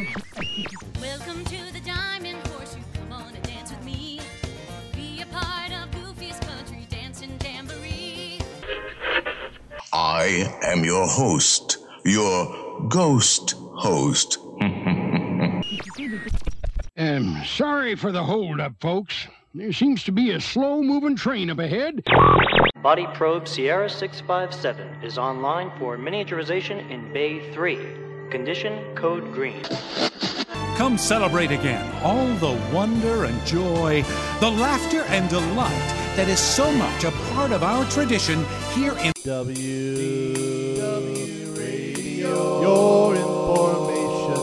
Welcome to the Diamond Horseshoe. Come on and dance with me. Be a part of Goofy's Country Dancing Jamboree. I am your host, your ghost host. Um, sorry for the holdup, folks. There seems to be a slow moving train up ahead. Body probe Sierra 657 is online for miniaturization in Bay 3. Condition code green. Come celebrate again all the wonder and joy, the laughter and delight that is so much a part of our tradition here in W w Radio, your information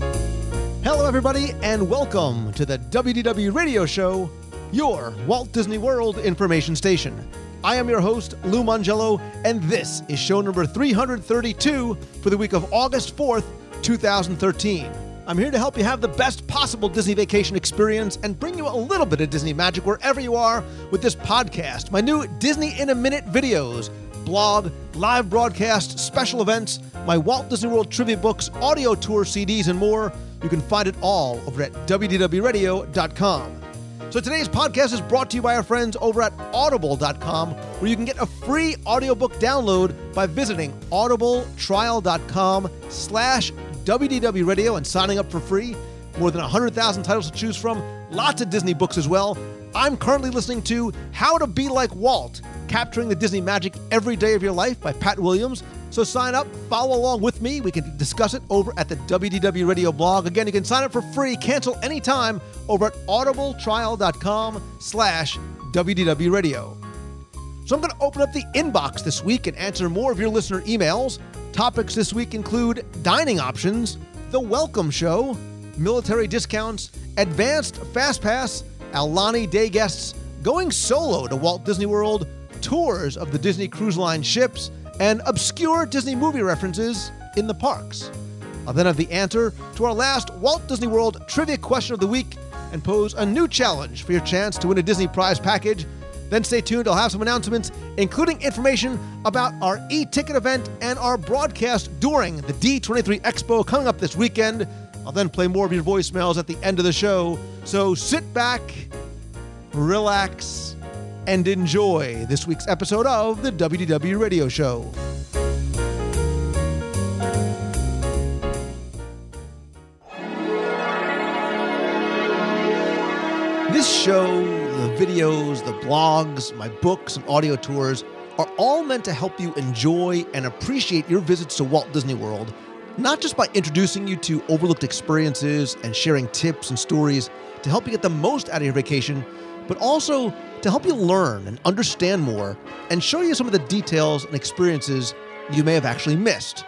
station. Hello, everybody, and welcome to the WDW Radio Show, your Walt Disney World information station. I am your host, Lou Mongello, and this is show number 332 for the week of August 4th, 2013. I'm here to help you have the best possible Disney vacation experience and bring you a little bit of Disney magic wherever you are with this podcast, my new Disney in a Minute videos, blog, live broadcast, special events, my Walt Disney World trivia books, audio tour CDs, and more. You can find it all over at WDWRadio.com. So today's podcast is brought to you by our friends over at audible.com where you can get a free audiobook download by visiting audibletrial.com slash WDW Radio and signing up for free. More than 100,000 titles to choose from, lots of Disney books as well. I'm currently listening to How to Be Like Walt, Capturing the Disney Magic Every Day of Your Life by Pat Williams. So sign up, follow along with me. We can discuss it over at the WDW Radio blog. Again, you can sign up for free, cancel anytime over at audibletrial.com slash WDW Radio. So I'm going to open up the inbox this week and answer more of your listener emails. Topics this week include dining options, the welcome show, military discounts, advanced fast pass, Aulani day guests, going solo to Walt Disney World, tours of the Disney Cruise Line ships, and obscure Disney movie references in the parks. I'll then have the answer to our last Walt Disney World trivia question of the week and pose a new challenge for your chance to win a Disney prize package. Then stay tuned, I'll have some announcements, including information about our e ticket event and our broadcast during the D23 Expo coming up this weekend. I'll then play more of your voicemails at the end of the show. So sit back, relax, and enjoy this week's episode of the WDW Radio Show. This show, the videos, the blogs, my books, and audio tours are all meant to help you enjoy and appreciate your visits to Walt Disney World, not just by introducing you to overlooked experiences and sharing tips and stories to help you get the most out of your vacation, but also to help you learn and understand more and show you some of the details and experiences you may have actually missed.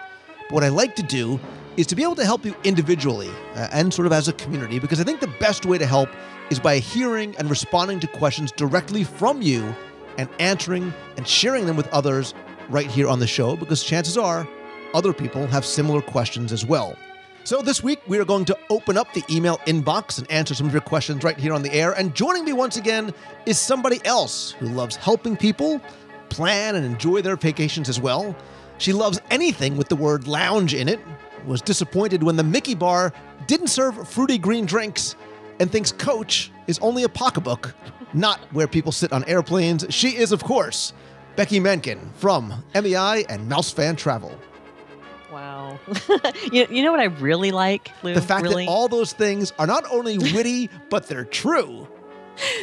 But what I like to do is to be able to help you individually uh, and sort of as a community because I think the best way to help is by hearing and responding to questions directly from you and answering and sharing them with others right here on the show because chances are other people have similar questions as well. So this week we are going to open up the email inbox and answer some of your questions right here on the air. And joining me once again is somebody else who loves helping people plan and enjoy their vacations as well. She loves anything with the word lounge in it, was disappointed when the Mickey bar didn't serve fruity green drinks, and thinks Coach is only a pocketbook, not where people sit on airplanes. She is, of course, Becky Menken from MEI and Mouse Fan Travel. You, you know what I really like, Lou? The fact really? that all those things are not only witty, but they're true.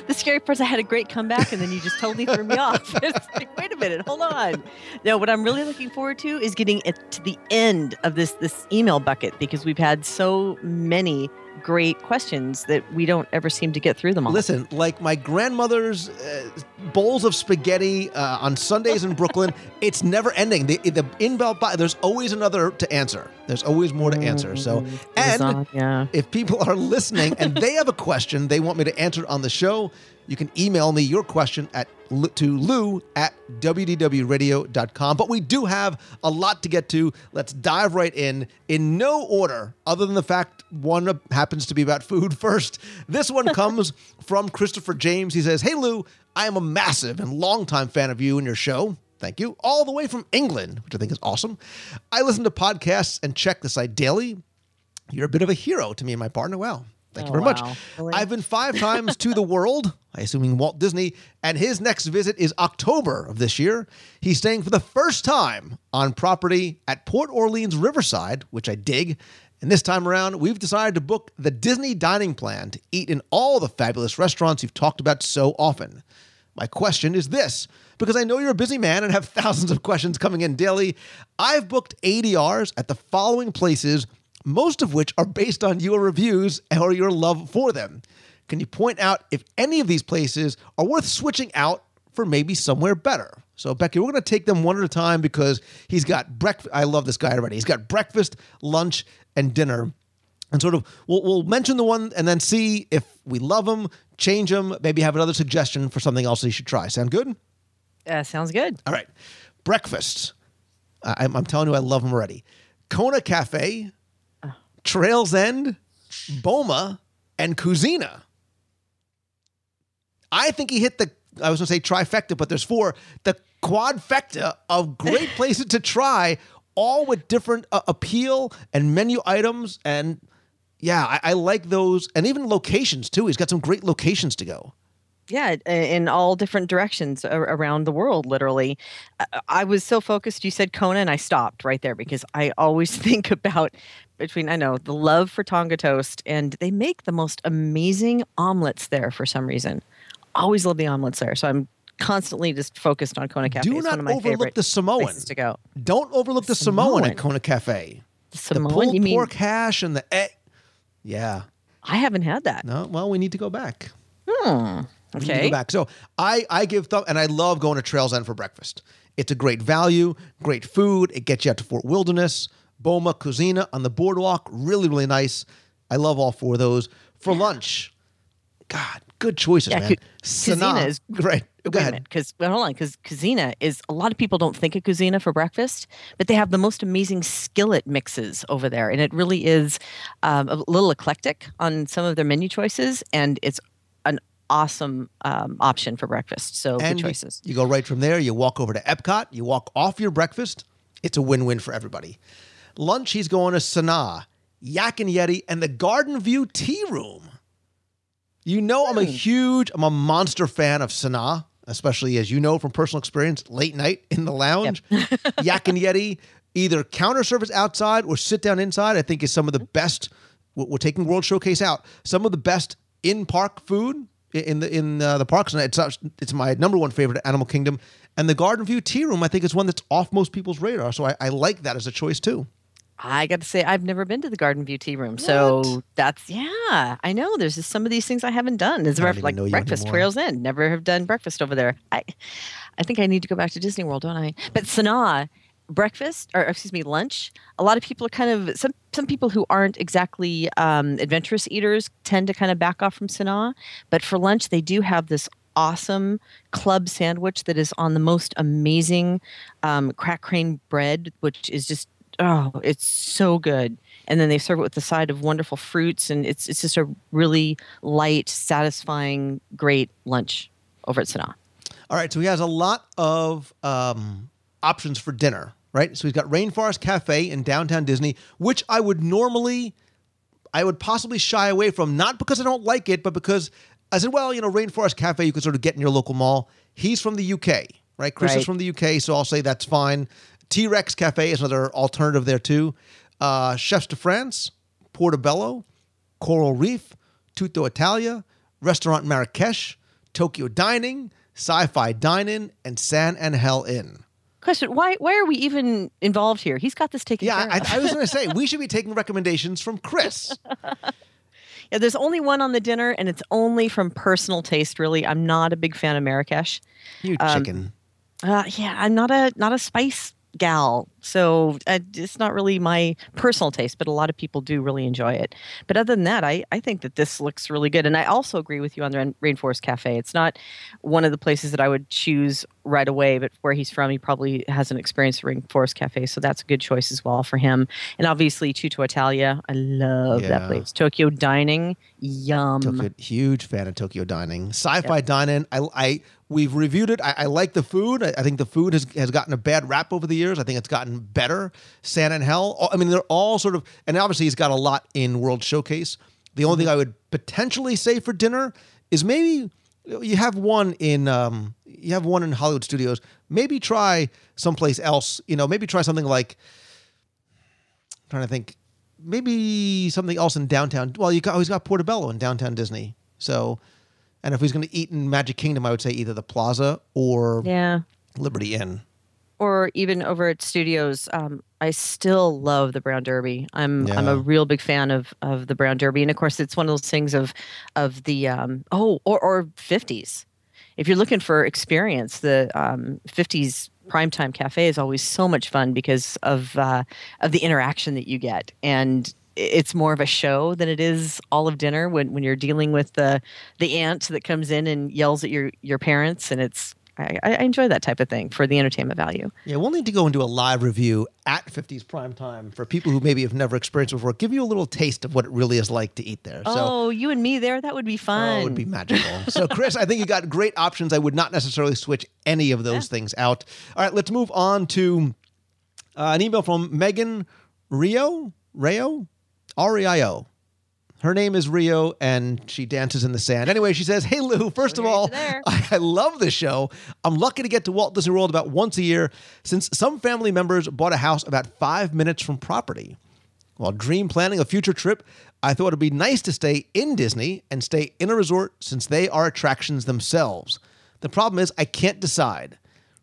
the scary part is I had a great comeback and then you just totally threw me off. Like, wait a minute, hold on. No, what I'm really looking forward to is getting it to the end of this this email bucket because we've had so many great questions that we don't ever seem to get through them all. Listen, like my grandmother's uh, bowls of spaghetti uh, on Sundays in Brooklyn, it's never ending. The, the inbound, bo- there's always another to answer. There's always more to answer. So, and Lasagna. if people are listening and they have a question they want me to answer on the show, you can email me your question at to lou at wdwradio.com. But we do have a lot to get to. Let's dive right in, in no order, other than the fact one happens to be about food first. This one comes from Christopher James. He says, Hey Lou, I am a massive and longtime fan of you and your show. Thank you. All the way from England, which I think is awesome. I listen to podcasts and check the site daily. You're a bit of a hero to me and my partner. Well, thank oh, you Oh, very much. Really? I've been five times to the world, I assuming Walt Disney, and his next visit is October of this year. He's staying for the first time on property at Port Orleans Riverside, which I dig. And this time around, we've decided to book the Disney dining plan to eat in all the fabulous restaurants you've talked about so often. My question is this because I know you're a busy man and have thousands of questions coming in daily. I've booked ADRs at the following places, most of which are based on your reviews or your love for them. Can you point out if any of these places are worth switching out for maybe somewhere better? So, Becky, we're going to take them one at a time because he's got breakfast. I love this guy already. He's got breakfast, lunch, and dinner and sort of we'll, we'll mention the one and then see if we love them, change them, maybe have another suggestion for something else that you should try. Sound good? Uh, sounds good. All right. Breakfast. I, I'm, I'm telling you, I love them already. Kona Cafe, Trails End, Boma, and Kouzzina. I think he hit the, I was going to say trifecta, but there's four. The quadfecta of great places to try, all with different uh, appeal and menu items. And yeah, I, I like those. And even locations too. He's got some great locations to go. Yeah, in all different directions around the world, literally. I- was so focused. You said Kona, and I stopped right there because I always think about between I know the love for Tonga toast, and they make the most amazing omelets there for some reason. Always love the omelets there, so I'm constantly just focused on Kona Cafe. Do it's not one of my overlook the Samoan. to go. Don't overlook the Samoan, Samoan. at Kona Cafe. The The Samoan, pulled you mean? pork hash and the egg. Yeah. I haven't had that. No. Well, we need to go back. Hmm. We Okay. go back. So I I give thumb and I love going to Trails End for breakfast. It's a great value, great food. It gets you out to Fort Wilderness, Boma, Kouzzina on the boardwalk. Really, really nice. I love all four of those. For lunch, God, good choices, Yeah, man. Cu- Sanaa, is great. Go ahead. Because well, hold on, because Kouzzina is a lot of people don't think of Kouzzina for breakfast, but they have the most amazing skillet mixes over there, and it really is um, a little eclectic on some of their menu choices, and it's awesome um, option for breakfast. So and good choices. You, go right from there. You walk over to Epcot. You walk off your breakfast. It's a win-win for everybody. Lunch, he's going to Sanaa, Yak and Yeti, and the Garden View Tea Room. You know, I'm a huge, I'm a monster fan of Sanaa, especially as you know from personal experience, late night in the lounge. Yak and Yeti, either counter service outside or sit down inside, I think is some of the best. We're taking World Showcase out. Some of the best in park food in the in uh, the parks, and it's it's my number one favorite Animal Kingdom. And the Garden View Tea Room, I think, is one that's off most people's radar. So I, I like that as a choice too. I got to say, I've never been to the Garden View Tea Room, so that's yeah. I know there's just some of these things I haven't done. As matter like even know you breakfast anymore. Trails End, never have done breakfast over there. I, I think I need to go back to Disney World, don't I? But Sanaa, breakfast or excuse me, lunch. A lot of people are kind of some some people who aren't exactly um, adventurous eaters tend to kind of back off from Sanaa, but for lunch they do have this awesome club sandwich that is on the most amazing um, crack crane bread, which is just oh, it's so good. And then they serve it with the side of wonderful fruits, and it's it's just a really light, satisfying, great lunch over at Sanaa. All right, so he has a lot of um, options for dinner, right? So he's got Rainforest Cafe in downtown Disney, which I would normally, I would possibly shy away from, not because I don't like it, but because I said, well, you know, Rainforest Cafe you could sort of get in your local mall. He's from the UK, right? Chris is from the UK, so I'll say that's fine. T Rex Cafe is another alternative there too. Uh, Chefs de France, Portobello, Coral Reef, Tutto Italia, Restaurant Marrakesh, Tokyo Dining, Sci-Fi Dine-In, and San Angel Inn. Question: Why why are we even involved here? He's got this taken Yeah, care I, of. I was going to say we should be taking recommendations from Chris. yeah, there's only one on the dinner, and it's only from personal taste. Really, I'm not a big fan of Marrakesh. You Um, chicken. Uh, yeah, I'm not a not a spice gal, so uh, it's not really my personal taste. But a lot of people do really enjoy it. But other than that, I I think that this looks really good, and I also agree with you on the Rain- Rainforest Cafe. It's not one of the places that I would choose right away, but where he's from, he probably hasn't experienced Rainforest Cafe, so that's a good choice as well for him. And obviously, Tutto Italia, I love that place. Tokyo Dining, yum. Tokyo, huge fan of Tokyo Dining. Sci-Fi Dine-In. I, I we've reviewed it. I, I like the food. I, I think the food has has gotten a bad rap over the years. I think it's gotten gotten better. San Angel Inn. I mean, they're all sort of, and obviously he's got a lot in World Showcase. The only thing I would potentially say for dinner is maybe you have one in um, you have one in Hollywood Studios. Maybe try someplace else. You know, maybe try something like I'm trying to think maybe something else in downtown. Well, you got, oh, he's got Portobello in downtown Disney. So, and if he's going to eat in Magic Kingdom, I would say either the Plaza or Yeah. Liberty Inn. Or even over at studios, um, I still love the Brown Derby. I'm I'm a real big fan of of the Brown Derby, and of course, it's one of those things of of the um, oh or or fifties. If you're looking for experience, the um, 50s primetime cafe is always so much fun because of uh, of the interaction that you get, and it's more of a show than it is all of dinner when, when you're dealing with the the aunt that comes in and yells at your your parents, and it's I, I enjoy that type of thing for the entertainment value. Yeah, we'll need to go and do a live review at 50s Prime Time for people who maybe have never experienced before. Give you a little taste of what it really is like to eat there. So oh, you and me there, that would be fun. Oh, it would be magical. so, Chris, I think you got great options. I would not necessarily switch any of those things out. All right, let's move on to uh, an email from Megan Rio. Rio? R E I O. Her name is Rio, and she dances in the sand. Anyway, she says, "Hey Lou, first of all. I, I love this show. I'm lucky to get to Walt Disney World about once a year, since some family members bought a house about five minutes from property. While dream planning a future trip, I thought it'd be nice to stay in Disney and stay in a resort since they are attractions themselves. The problem is I can't decide.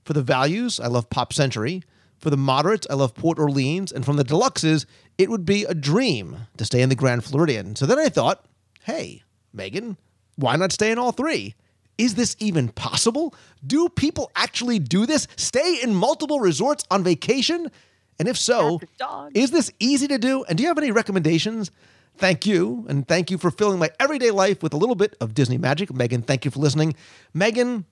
For the values, I love Pop Century. For the moderates, I love Port Orleans. And from the deluxes, it would be a dream to stay in the Grand Floridian. So then I thought, hey, Megan, why not stay in all three? Is this even possible? Do people actually do this? Stay in multiple resorts on vacation? And if so, is this easy to do? And do you have any recommendations? Thank you. And thank you for filling my everyday life with a little bit of Disney magic. Megan, thank you for listening. Megan,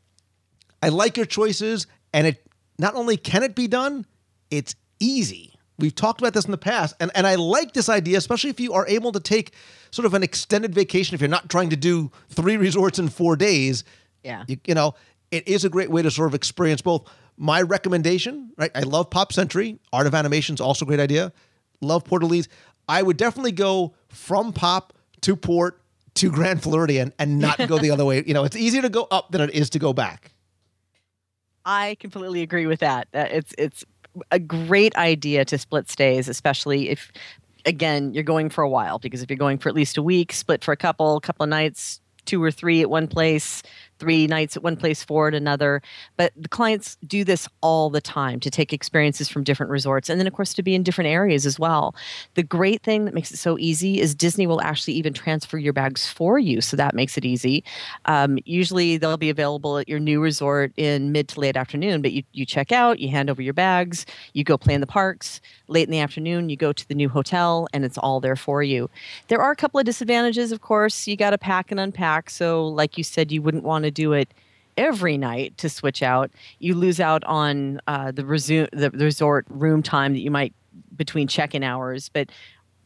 I like your choices. And it not only can it be done, it's easy. We've talked about this in the past. And, and I like this idea, especially if you are able to take sort of an extended vacation, if you're not trying to do three resorts in four days. Yeah. You, you know, it is a great way to sort of experience both. My recommendation, right? I love Pop Century. Art of Animation is also a great idea. Love Port Orleans. I would definitely go from Pop to Port to Grand Floridian and not go the other way. You know, it's easier to go up than it is to go back. I completely agree with that. It's it's a great idea to split stays, especially if again you're going for a while. Because if you're going for at least a week, split for a couple, couple of nights, two or three at one place, three nights at one place, four at another. But the clients do this all the time to take experiences from different resorts, and then of course to be in different areas as well. The great thing that makes it so easy is Disney will actually even transfer your bags for you, so that makes it easy. Um, usually they'll be available at your new resort in mid to late afternoon, but you, you check out, you hand over your bags, you go play in the parks. Late in the afternoon, you go to the new hotel, and it's all there for you. There are a couple of disadvantages, of course. You got to pack and unpack. So, like you said, you wouldn't want to do it every night to switch out. You lose out on uh, the, resu- the resort room time that you might between check-in hours, but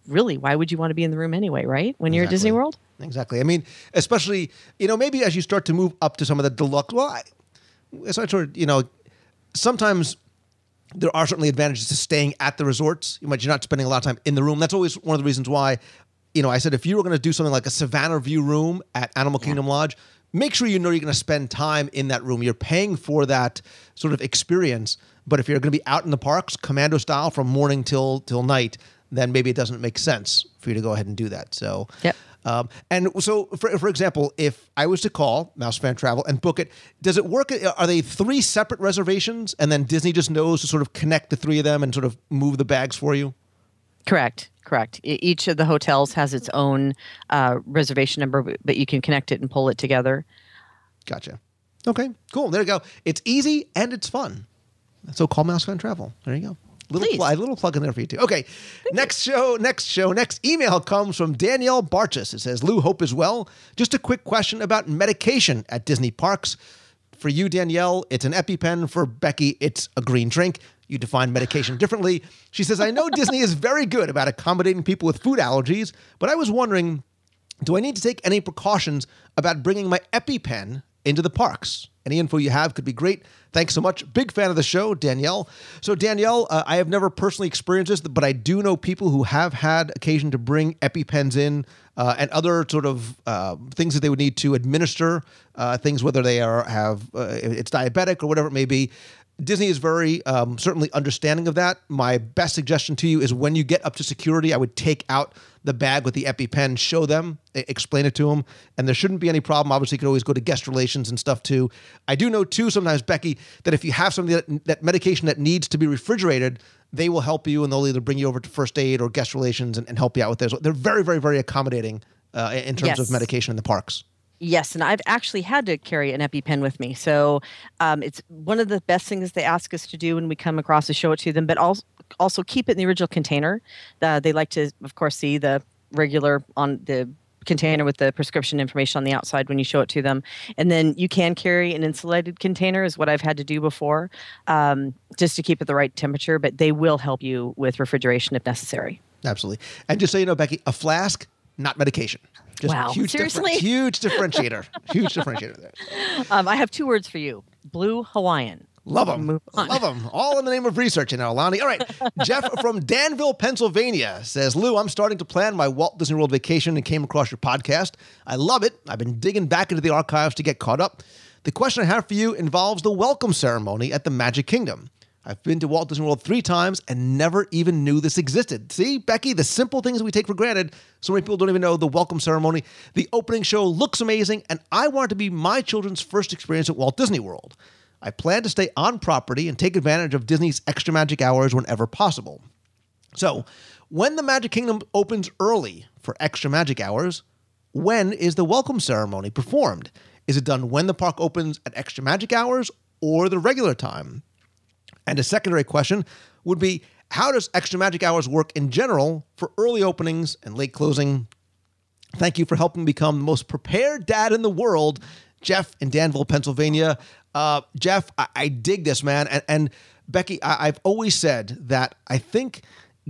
really, why would you want to be in the room anyway, right? When you're at Disney World? Exactly. I mean, especially, you know, maybe as you start to move up to some of the deluxe, well, I, so I sort of, you know, sometimes there are certainly advantages to staying at the resorts. You might you're not spending a lot of time in the room. That's always one of the reasons why, you know, I said if you were going to do something like a Savannah View room at Animal Kingdom Lodge, make sure you know you're going to spend time in that room. You're paying for that sort of experience. But if you're going to be out in the parks, commando style from morning till till night, then maybe it doesn't make sense for you to go ahead and do that. So, Yep. Um, and so, for, for example, if I was to call Mouse Fan Travel and book it, does it work? Are they three separate reservations, and then Disney just knows to sort of connect the three of them and sort of move the bags for you? Correct. Correct. Each of the hotels has its own uh, reservation number, but- but you can connect it and pull it together. Gotcha. Okay, cool. There you go. It's easy and it's fun. So call Mouse Fan Travel. There you go. Little Please. pl- a little plug in there for you too. Okay, next show, next show, next email comes from Danielle Barchis. It says, "Lou, hope is well. Just a quick question about medication at Disney parks. For you, Danielle, it's an EpiPen. For Becky, it's a green drink. You define medication differently." She says, "I know Disney is very good about accommodating people with food allergies, but I was wondering." Do I need to take any precautions about bringing my EpiPen into the parks. Any info you have could be great. Thanks so much. Big fan of the show, Danielle. So, Danielle, uh, I have never personally experienced this, but I do know people who have had occasion to bring EpiPens in uh, and other sort of uh, things that they would need to administer uh, things, whether they are have uh, it's diabetic or whatever it may be. Disney is very um, certainly understanding of that. My best suggestion to you is when you get up to security, I would take out the bag with the EpiPen, show them, explain it to them, and there shouldn't be any problem. Obviously, you could always go to guest relations and stuff too. I do know too sometimes, Becky, that if you have something that, that medication that needs to be refrigerated, they will help you and they'll either bring you over to first aid or guest relations and, and help you out with this. They're very, very, very accommodating uh, in terms Yes. of medication in the parks. Yes, and I've actually had to carry an EpiPen with me. So um, it's one of the best things they ask us to do when we come across to show it to them, but also also keep it in the original container. Uh, they like to, of course, see the regular on the container with the prescription information on the outside when you show it to them. And then you can carry an insulated container, is what I've had to do before, um, just to keep it the right temperature. But they will help you with refrigeration if necessary. Absolutely. And just so you know, Becky, a flask, not medication. Just Wow. huge differ- Seriously? huge differentiator. huge differentiator there. Um, I have two words for you: blue Hawaiian. Love them. Love them. All in the name of research, you know, Lonnie. All right. Jeff from Danville, Pennsylvania says, Lou, I'm starting to plan my Walt Disney World vacation and came across your podcast. I love it. I've been digging back into the archives to get caught up. The question I have for you involves the welcome ceremony at the Magic Kingdom. I've been to Walt Disney World three times and never even knew this existed. See, Becky, the simple things we take for granted. So many people don't even know the welcome ceremony. The opening show looks amazing, and I want it to be my children's first experience at Walt Disney World. I plan to stay on property and take advantage of Disney's extra magic hours whenever possible. So, when the Magic Kingdom opens early for extra magic hours, when is the welcome ceremony performed? Is it done when the park opens at extra magic hours or the regular time? And a secondary question would be how does extra magic hours work in general for early openings and late closing? Thank you for helping become the most prepared dad in the world, Jeff in Danville, Pennsylvania. Uh, Jeff, I, I dig this, man. And, and Becky, I, I've always said that I think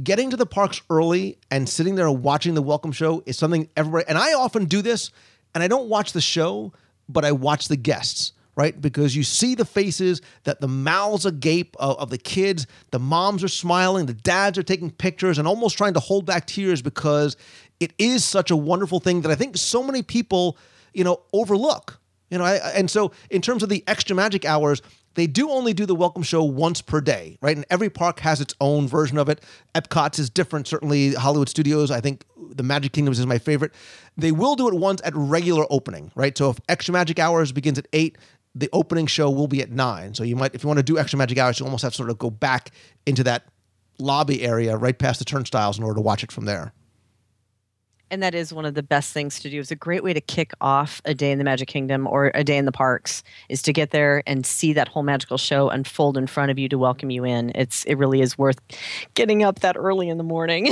getting to the parks early and sitting there watching the welcome show is something everybody, and I often do this, and I don't watch the show, but I watch the guests right? Because you see the faces that the mouths agape of, of the kids, the moms are smiling, the dads are taking pictures and almost trying to hold back tears because it is such a wonderful thing that I think so many people, you know, overlook. You know, I, and so in terms of the extra magic hours, they do only do the welcome show once per day, right? And every park has its own version of it. Epcot's is different. Certainly, Hollywood Studios, I think the Magic Kingdoms is my favorite. They will do it once at regular opening, right? So if extra magic hours begins at eight, the opening show will be at nine. So you might, if you want to do extra magic hours, you almost have to sort of go back into that lobby area right past the turnstiles in order to watch it from there. And that is one of the best things to do. It's a great way to kick off a day in the Magic Kingdom or a day in the parks is to get there and see that whole magical show unfold in front of you to welcome you in. It's it really is worth getting up that early in the morning.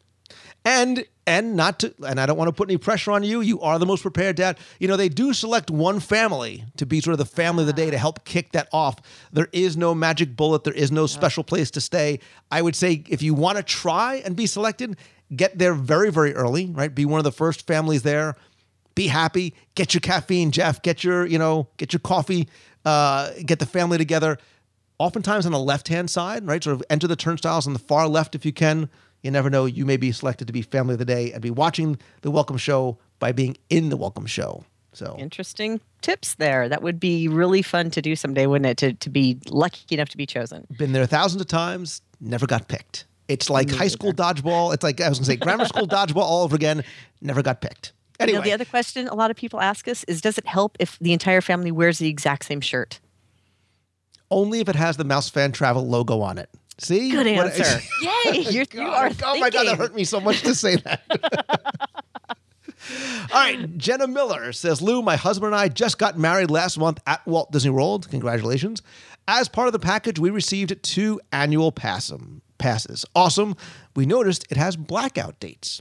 and and not to and I don't want to put any pressure on you. You are the most prepared dad. You know, they do select one family to be sort of the family of the day to help kick that off. There is no magic bullet, there is no special place to stay. I would say if you want to try and be selected, get there very, very early, right? Be one of the first families there. Be happy, get your caffeine, Jeff, get your, you know, get your coffee, uh, get the family together. Oftentimes on the left-hand side, right? Sort of enter the turnstiles on the far left if you can. You never know. You may be selected to be family of the day and be watching the welcome show by being in the welcome show. So Interesting tips there. That would be really fun to do someday, wouldn't it? To to be lucky enough to be chosen. been there thousands of times, never got picked. It's like high school dodgeball. It's like I was gonna say grammar school dodgeball all over again. Never got picked. You Anyway, know, the other question a lot of people ask us is does it help if the entire family wears the exact same shirt? only if it has the Mouse Fan Travel logo on it. See, Good What- answer. Yay! You're, you are oh my god, that hurt me so much to say that. All right, Jenna Miller says, Lou, my husband and I just got married last month at Walt Disney World. Congratulations. As part of the package, we received two annual passum, passes. Awesome. We noticed it has blackout dates.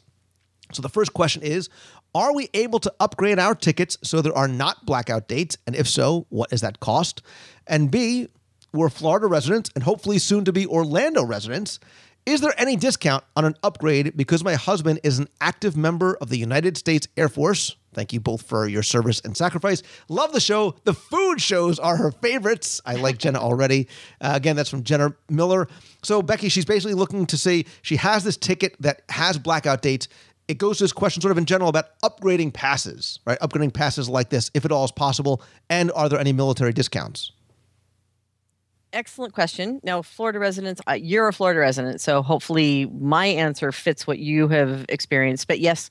So the first question is Are we able to upgrade our tickets so there are not blackout dates? And if so, what is that cost? And B, we're Florida residents and hopefully soon to be Orlando residents. Is there any discount on an upgrade because my husband is an active member of the United States Air Force? Thank you both for your service and sacrifice. Love the show. The food shows are her favorites. I like Jenna already. Uh, again, that's from Jenna Miller. So, Becky, she's basically looking to say she has this ticket that has blackout dates. It goes to this question, sort of in general, about upgrading passes, right? Upgrading passes like this, if at all is possible. And are there any military discounts? Excellent question. Now, Florida residents, uh, you're a Florida resident, so hopefully my answer fits what you have experienced. But yes,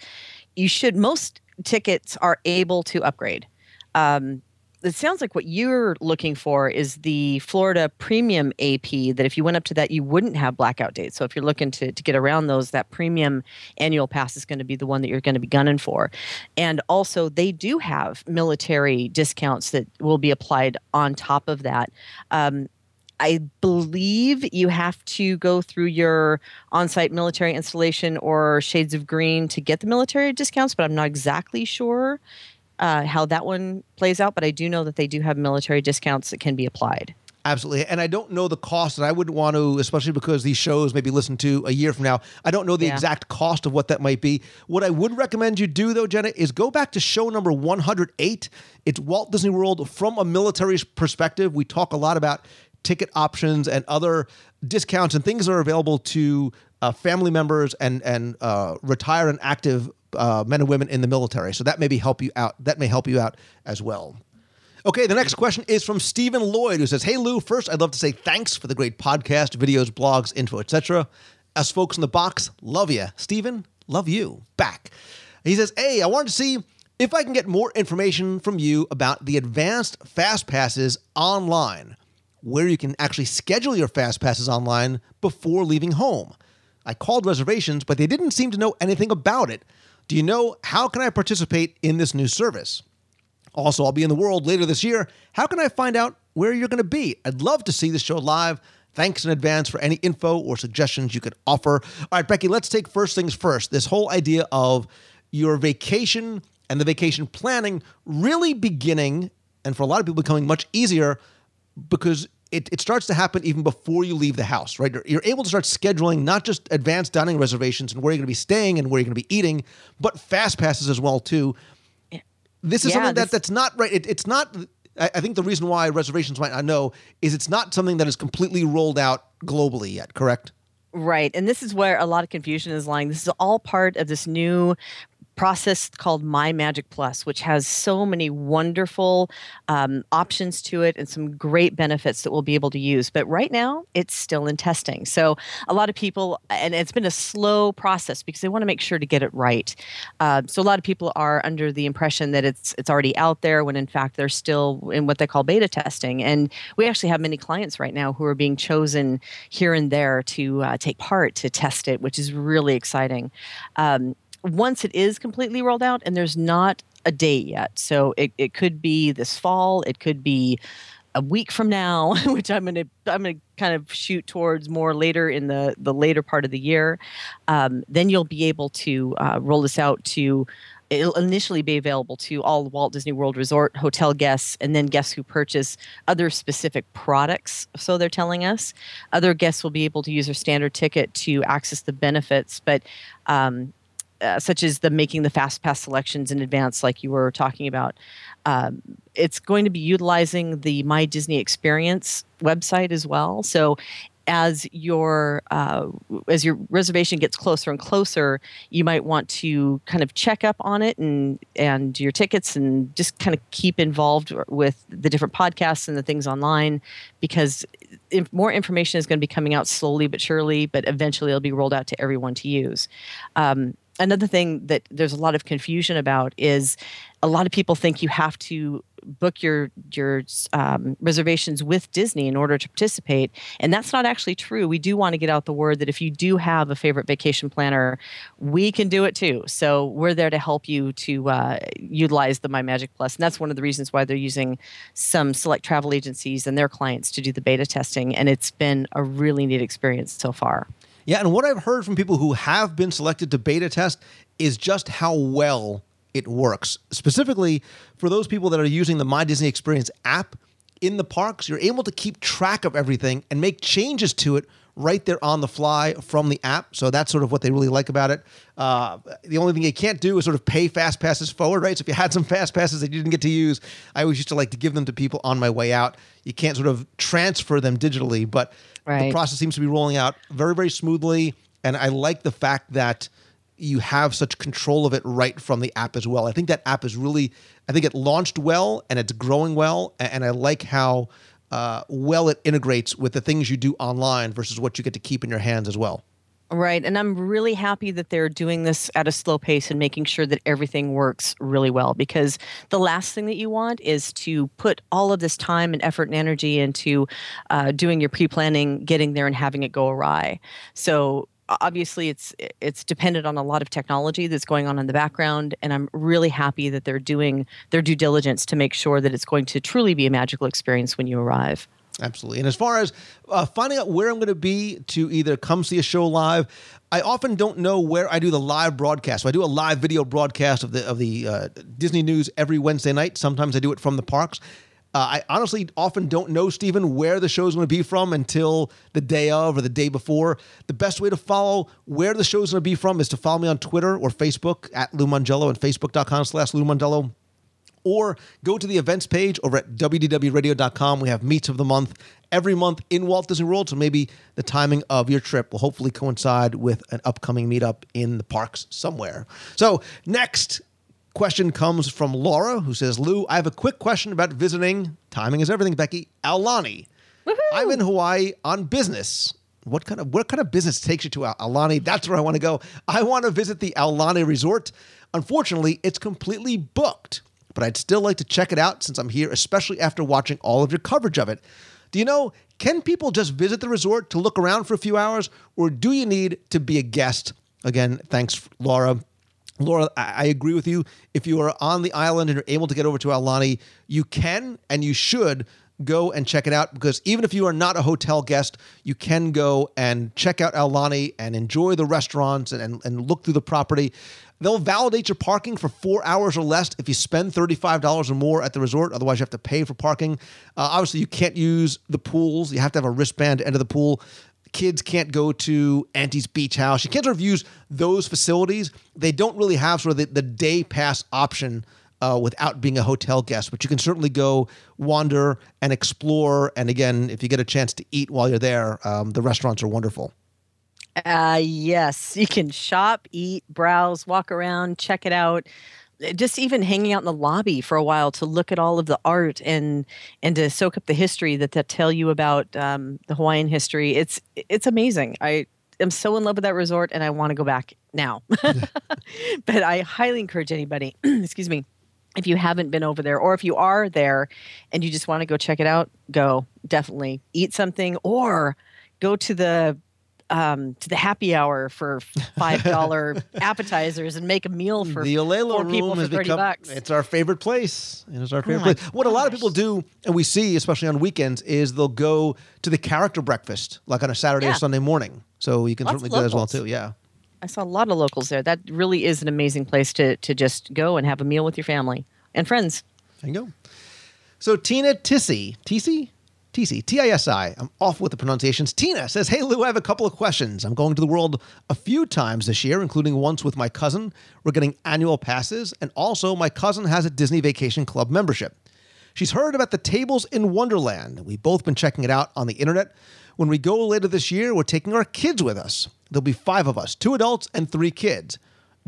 you should. Most tickets are able to upgrade. Um, it sounds like what you're looking for is the Florida Premium AP. That if you went up to that, you wouldn't have blackout dates. So if you're looking to to get around those, that premium annual pass is going to be the one that you're going to be gunning for. And also, they do have military discounts that will be applied on top of that. Um, I believe you have to go through your on site military installation or Shades of Green to get the military discounts, but I'm not exactly sure uh, how that one plays out. But I do know that they do have military discounts that can be applied. Absolutely. And I don't know the cost, and I wouldn't want to, especially because these shows may be listened to a year from now. I don't know the Yeah. exact cost of what that might be. What I would recommend you do, though, Jenna, is go back to show number 108. It's Walt Disney World from a military perspective. We talk a lot about ticket options and other discounts and things that are available to uh, family members and, and uh, retired and active uh, men and women in the military. So that may be help you out. That may help you out as well. Okay, the next question is from Stephen Lloyd, who says, "Hey Lou, first I'd love to say thanks for the great podcast, videos, blogs, info, etc. As folks in the box, love you, Stephen. Love you back." He says, "Hey, I wanted to see if I can get more information from you about the advanced fast passes online, where you can actually schedule your fast passes online before leaving home. I called reservations, but they didn't seem to know anything about it. Do you know how can I participate in this new service?" Also, I'll be in the world later this year. How can I find out where you're going to be? I'd love to see the show live. Thanks in advance for any info or suggestions you could offer. All right, Becky, let's take first things first. This whole idea of your vacation and the vacation planning really beginning, and for a lot of people becoming much easier because it, it starts to happen even before you leave the house, right? You're, you're able to start scheduling not just advanced dining reservations and where you're going to be staying and where you're going to be eating, but fast passes as well too this is Yeah, something that that's not right. It, it's not. I, I think the reason why reservations might not know is it's not something that is completely rolled out globally yet. Correct? Right. And this is where a lot of confusion is lying. This is all part of this new process called My Magic Plus, which has so many wonderful um, options to it and some great benefits that we'll be able to use. But right now, it's still in testing. So a lot of people, and it's been a slow process because they want to make sure to get it right. Uh, so a lot of people are under the impression that it's it's already out there when in fact they're still in what they call beta testing. And we actually have many clients right now who are being chosen here and there to uh, take part to test it, which is really exciting. Um, once it is completely rolled out, and there's not a date yet, so it, it could be this fall, it could be a week from now, which I'm gonna I'm gonna kind of shoot towards more later in the the later part of the year. Um, then you'll be able to uh, roll this out to. It'll initially be available to all Walt Disney World Resort hotel guests, and then guests who purchase other specific products. So they're telling us other guests will be able to use their standard ticket to access the benefits, but um, uh, such as the making the fast pass selections in advance, like you were talking about. Um, it's going to be utilizing the My Disney Experience website as well. So as your uh, as your reservation gets closer and closer, you might want to kind of check up on it and and your tickets and just kind of keep involved with the different podcasts and the things online because if more information is going to be coming out slowly but surely, but eventually it'll be rolled out to everyone to use. Um, another thing that there's a lot of confusion about is a lot of people think you have to book your your um, reservations with Disney in order to participate, and that's not actually true. We do want to get out the word that if you do have a favorite vacation planner, we can do it too. So we're there to help you to uh, utilize the My Magic Plus, and that's one of the reasons why they're using some select travel agencies and their clients to do the beta testing, and it's been a really neat experience so far. Yeah, and what I've heard from people who have been selected to beta test is just how well it works. Specifically, for those people that are using the My Disney Experience app in the parks, you're able to keep track of everything and make changes to it right there on the fly from the app. So that's sort of what they really like about it. Uh, the only thing you can't do is sort of pay fast passes forward, right? So if you had some fast passes that you didn't get to use, I always used to like to give them to people on my way out. You can't sort of transfer them digitally, but the process seems to be rolling out very, very smoothly. And I like the fact that you have such control of it right from the app as well. I think that app is really, I think it launched well and it's growing well. And I like how uh, well it integrates with the things you do online versus what you get to keep in your hands as well. Right. And I'm really happy that they're doing this at a slow pace and making sure that everything works really well because the last thing that you want is to put all of this time and effort and energy into uh, doing your pre planning, getting there, and having it go awry. So, obviously it's it's dependent on a lot of technology that's going on in the background and i'm really happy that they're doing their due diligence to make sure that it's going to truly be a magical experience when you arrive Absolutely. And as far as uh, finding out where I'm going to be to either come see a show live, I often don't know where I do the live broadcast. So I do a live video broadcast of the of the uh, Disney news every Wednesday night. Sometimes I do it from the parks. Uh, I honestly often don't know, Stephen, where the show's going to be from until the day of or the day before. The best way to follow where the show's going to be from is to follow me on Twitter or Facebook at Lou Mongello and facebook.com slash Lou Mongello or go to the events page over at wdwradio.com. We have meets of the month every month in Walt Disney World. So maybe the timing of your trip will hopefully coincide with an upcoming meetup in the parks somewhere. So, next question comes from Laura, who says, Lou, I have a quick question about visiting, timing is everything, Becky, Aulani. I'm in Hawaii on business. What kind of what kind of business takes you to Al- Aulani? That's where I want to go. I want to visit the Aulani Resort. Unfortunately, it's completely booked, but I'd still like to check it out since I'm here, especially after watching all of your coverage of it. Do you know, can people just visit the resort to look around for a few hours, or do you need to be a guest? Again, thanks, Laura. Laura, I agree with you. If you are on the island and you're able to get over to Aulani, you can and you should go and check it out because even if you are not a hotel guest, you can go and check out Aulani and enjoy the restaurants and, and, and look through the property. They'll validate your parking for four hours or less if you spend $35 or more at the resort. Otherwise, you have to pay for parking. Uh, obviously, you can't use the pools. You have to have a wristband to enter the pool kids can't go to Auntie's Beach House. You can't sort of use those facilities. They don't really have sort of the, the day pass option uh, without being a hotel guest, but you can certainly go wander and explore. And again, if you get a chance to eat while you're there, um, the restaurants are wonderful. Uh, yes, you can shop, eat, browse, walk around, check it out. Uh, Just even hanging out in the lobby for a while to look at all of the art and and to soak up the history that that tell you about um, the Hawaiian history. It's it's amazing. I am so in love with that resort and I want to go back now. but I highly encourage anybody, excuse me, if you haven't been over there or if you are there and you just want to go check it out, go definitely eat something or go to the um, to the happy hour for five dollar appetizers and make a meal for the Olelo four people for thirty become bucks. it's our favorite place. It is our favorite my place. What a lot of people do, and we see especially on weekends, is they'll go to the character breakfast like on a Saturday or Sunday morning. So you can Lots certainly do that as well too. Yeah. I saw a lot of locals there. That really is an amazing place to to just go and have a meal with your family and friends. There you go. So Tina Tissy, Tissy, Tissy, T-I-S-I. I'm off with the pronunciations. Tina says, "Hey Lou, I have a couple of questions. I'm going to the world a few times this year, including once with my cousin. We're getting annual passes, and also my cousin has a Disney Vacation Club membership. She's heard about the tables in Wonderland. We've both been checking it out on the internet. When we go later this year, we're taking our kids with us. There'll be five of us, two adults and three kids."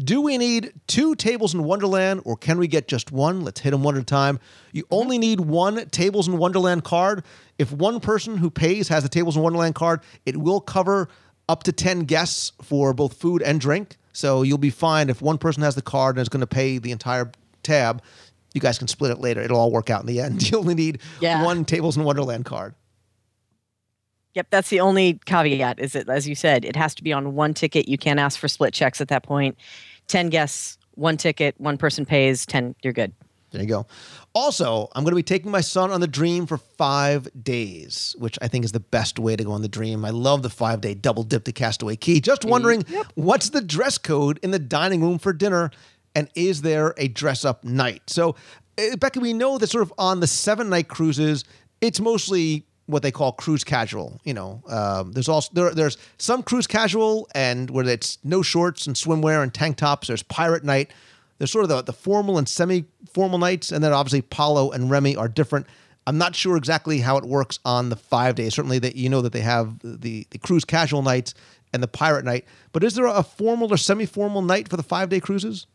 Do we need two tables in Wonderland or can we get just one? Let's hit them one at a time. You mm-hmm. only need one Tables in Wonderland card. If one person who pays has the Tables in Wonderland card, it will cover up to 10 guests for both food and drink. So you'll be fine if one person has the card and is going to pay the entire tab. You guys can split it later. It'll all work out in the end. You only need Yeah. one Tables in Wonderland card. Yep, that's the only caveat. Is it as you said, it has to be on one ticket. You can't ask for split checks at that point. Ten guests, one ticket, one person pays. Ten, you're good. There you go. Also, I'm going to be taking my son on the Dream for five days, which I think is the best way to go on the Dream. I love the five day double dip to Castaway Cay. Just wondering, what's the dress code in the dining room for dinner? And is there a dress up night? So, uh, Becky, we know that sort of on the seven night cruises, it's mostly what they call cruise casual. You know, um, there's also there, there's some cruise casual and where it's no shorts and swimwear and tank tops. There's pirate night. There's sort of the, the formal and semi-formal nights, and then obviously Palo and Remy are different. I'm not sure exactly how it works on the five days. Certainly, that you know that they have the the cruise casual nights and the pirate night. But is there a formal or semi-formal night for the five day cruises?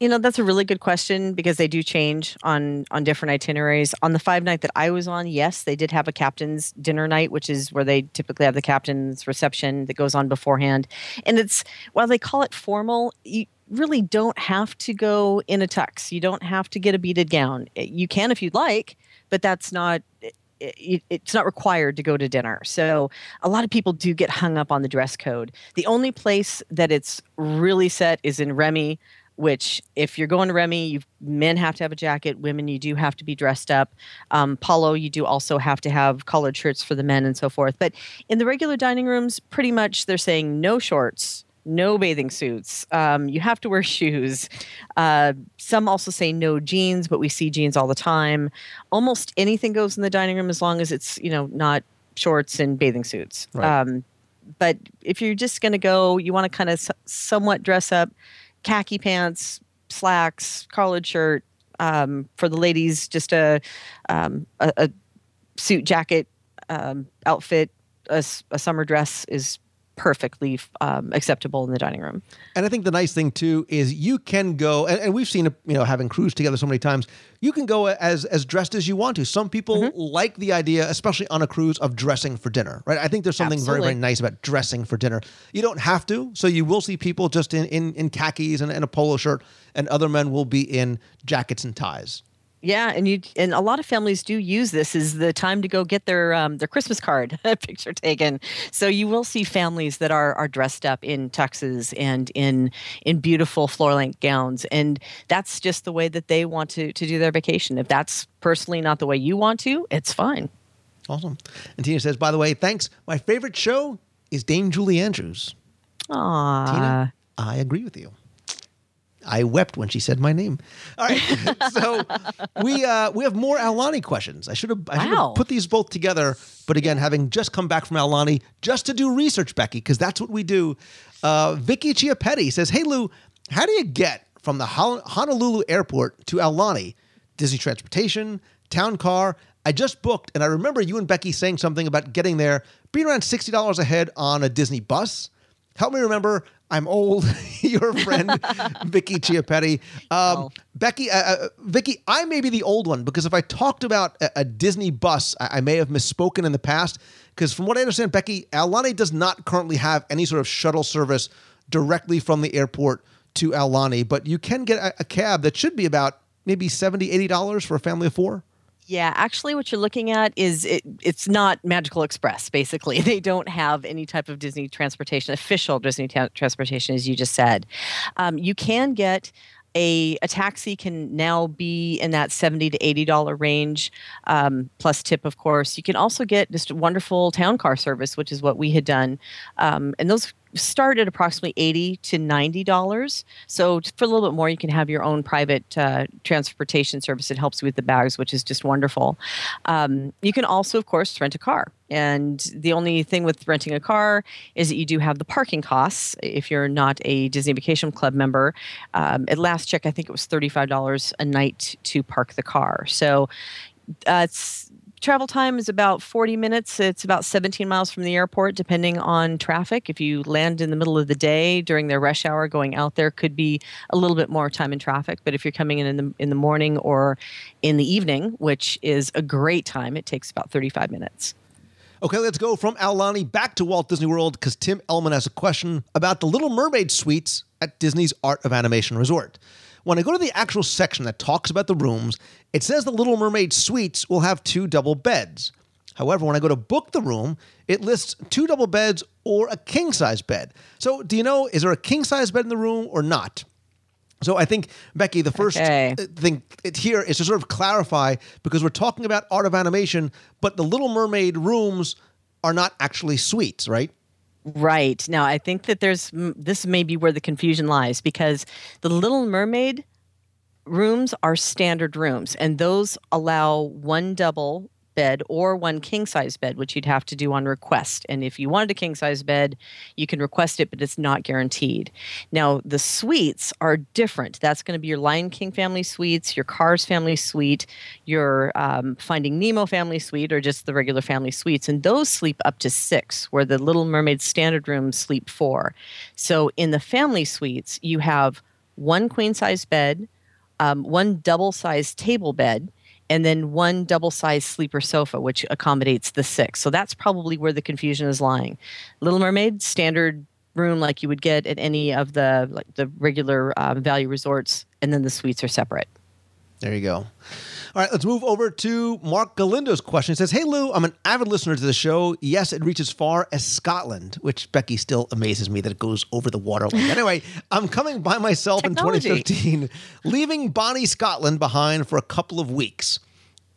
You know, that's a really good question because they do change on on different itineraries. On the five night that I was on, yes, they did have a captain's dinner night, which is where they typically have the captain's reception that goes on beforehand. And it's while they call it formal, you really don't have to go in a tux. You don't have to get a beaded gown. Eh, you can if you'd like, but that's not eh, eh, it, it's not required to go to dinner. So a lot of people do get hung up on the dress code. The only place that it's really set is in Remy which if you're going to Remy, you men have to have a jacket. Women, you do have to be dressed up. Um, Palo, you do also have to have collared shirts for the men and so forth. But in the regular dining rooms, pretty much they're saying no shorts, no bathing suits. Um, you have to wear shoes. Uh, some also say no jeans, but we see jeans all the time. Almost anything goes in the dining room as long as it's you know not shorts and bathing suits. Right. Um, but if you're just going to go, you want to kind of s- somewhat dress up khaki pants, slacks, collared shirt. Um, for the ladies, just a, um, a, a, suit jacket um, outfit. A, a, summer dress is perfectly um, acceptable in the dining room. And I think the nice thing too is you can go, and, and, we've seen you know, having cruised together so many times. You can go as as dressed as you want to. Some people mm-hmm. like the idea, especially on a cruise, of dressing for dinner. Right? I think there's something Absolutely. very very nice about dressing for dinner. You don't have to, so you will see people just in in, in khakis and, and a polo shirt, and other men will be in jackets and ties. Yeah, and you and a lot of families do use this as the time to go get their um, their Christmas card picture taken. So you will see families that are are dressed up in tuxes and in in beautiful floor length gowns, and that's just the way that they want to to do their vacation. If that's personally not the way you want to, it's fine. Awesome. And Tina says, by the way, thanks. My favorite show is Dame Julie Andrews. Aww. Tina, I agree with you. I wept when she said my name. All right, so we uh, we have more Aulani questions. I should have I should have put these both together, but again, having just come back from Aulani just to do research, Becky, because that's what we do. Uh, Vicky Chiapetti says, "Hey Lou, how do you get from the Honolulu airport to Aulani? Disney transportation, town car? I just booked, and I remember you and Becky saying something about getting there being around sixty dollars a head on a Disney bus." Help me remember. I'm old. Your friend Vicky Chiapetti. Um, oh. Becky, uh, uh, Vicky, I may be the old one because if I talked about a, a Disney bus, I, I, may have misspoken in the past. Because from what I understand, Becky, Aulani does not currently have any sort of shuttle service directly from the airport to Aulani, but you can get a, a cab that should be about maybe $70, $80 for a family of four. Yeah, actually, what you're looking at is it, it's not Magical Express, basically. They don't have any type of Disney transportation, official Disney transportation, as you just said. Um, you can get a, a taxi can now be in that 70 to 80 dollar range um, plus tip of course you can also get just a wonderful town car service which is what we had done um, and those start at approximately 80 to 90 dollars. So for a little bit more you can have your own private uh, transportation service it helps you with the bags which is just wonderful. Um, you can also of course rent a car. And the only thing with renting a car is that you do have the parking costs. If you're not a disney vacation club member um, at last check i think it was $35 a night to park the car. So uh, travel time is about 40 minutes. It's about 17 miles from the airport, depending on traffic. If you land in the middle of the day during their rush hour, going out there could be a little bit more time in traffic. But if you're coming in in the, in the morning or in the evening, which is a great time, it takes about 35 minutes. Okay, let's go from Aulani back to Walt Disney World because Tim Ellman has a question about the Little Mermaid suites at Disney's Art of Animation Resort. When I go to the actual section that talks about the rooms, it says the Little Mermaid suites will have two double beds. However, when I go to book the room, it lists two double beds or a king size bed. So, do you know, is there a king size bed in the room or not? So, I think, Becky, the first okay. Uh, thing here is to sort of clarify because we're talking about art of animation, but the Little Mermaid rooms are not actually suites, right? Right. Now, I think that there's this may be where the confusion lies because the Little Mermaid rooms are standard rooms and those allow one double bed or one king size bed, which you'd have to do on request. And if you wanted a king size bed, you can request it, but it's not guaranteed. Now, the suites are different. That's going to be your Lion King family suites, your Cars family suite, your um, Finding Nemo family suite, or just the regular family suites. And those sleep up to six, where the Little Mermaid standard rooms sleep four. So in the family suites, you have one queen size bed, um, one double sized table bed and then one double sized sleeper sofa, which accommodates the six. So that's probably where the confusion is lying. Little Mermaid, standard room like you would get at any of the like the regular uh, value resorts, and then the suites are separate. There you go. All right, let's move over to Mark Galindo's question. It says, Hey Lou, I'm an avid listener to the show. Yes, it reaches far as Scotland, which Becky still amazes me that it goes over the waterline. anyway, I'm coming by myself Technology. in 2015, leaving Bonnie, Scotland behind for a couple of weeks.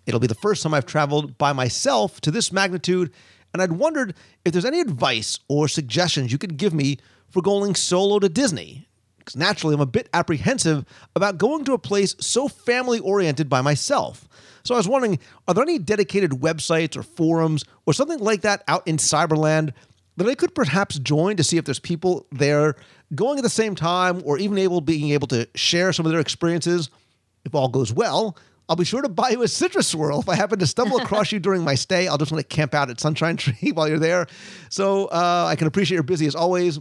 It'll be the first time I've traveled by myself to this magnitude, and I'd wondered if there's any advice or suggestions you could give me for going solo to Disney. Naturally, I'm a bit apprehensive about going to a place so family oriented by myself. So I was wondering are there any dedicated websites or forums or something like that out in Cyberland that I could perhaps join to see if there's people there going at the same time or even able being able to share some of their experiences? If all goes well, I'll be sure to buy you a citrus swirl. If I happen to stumble across you during my stay, I'll just want to camp out at Sunshine Tree while you're there. So uh, I can appreciate you're busy as always.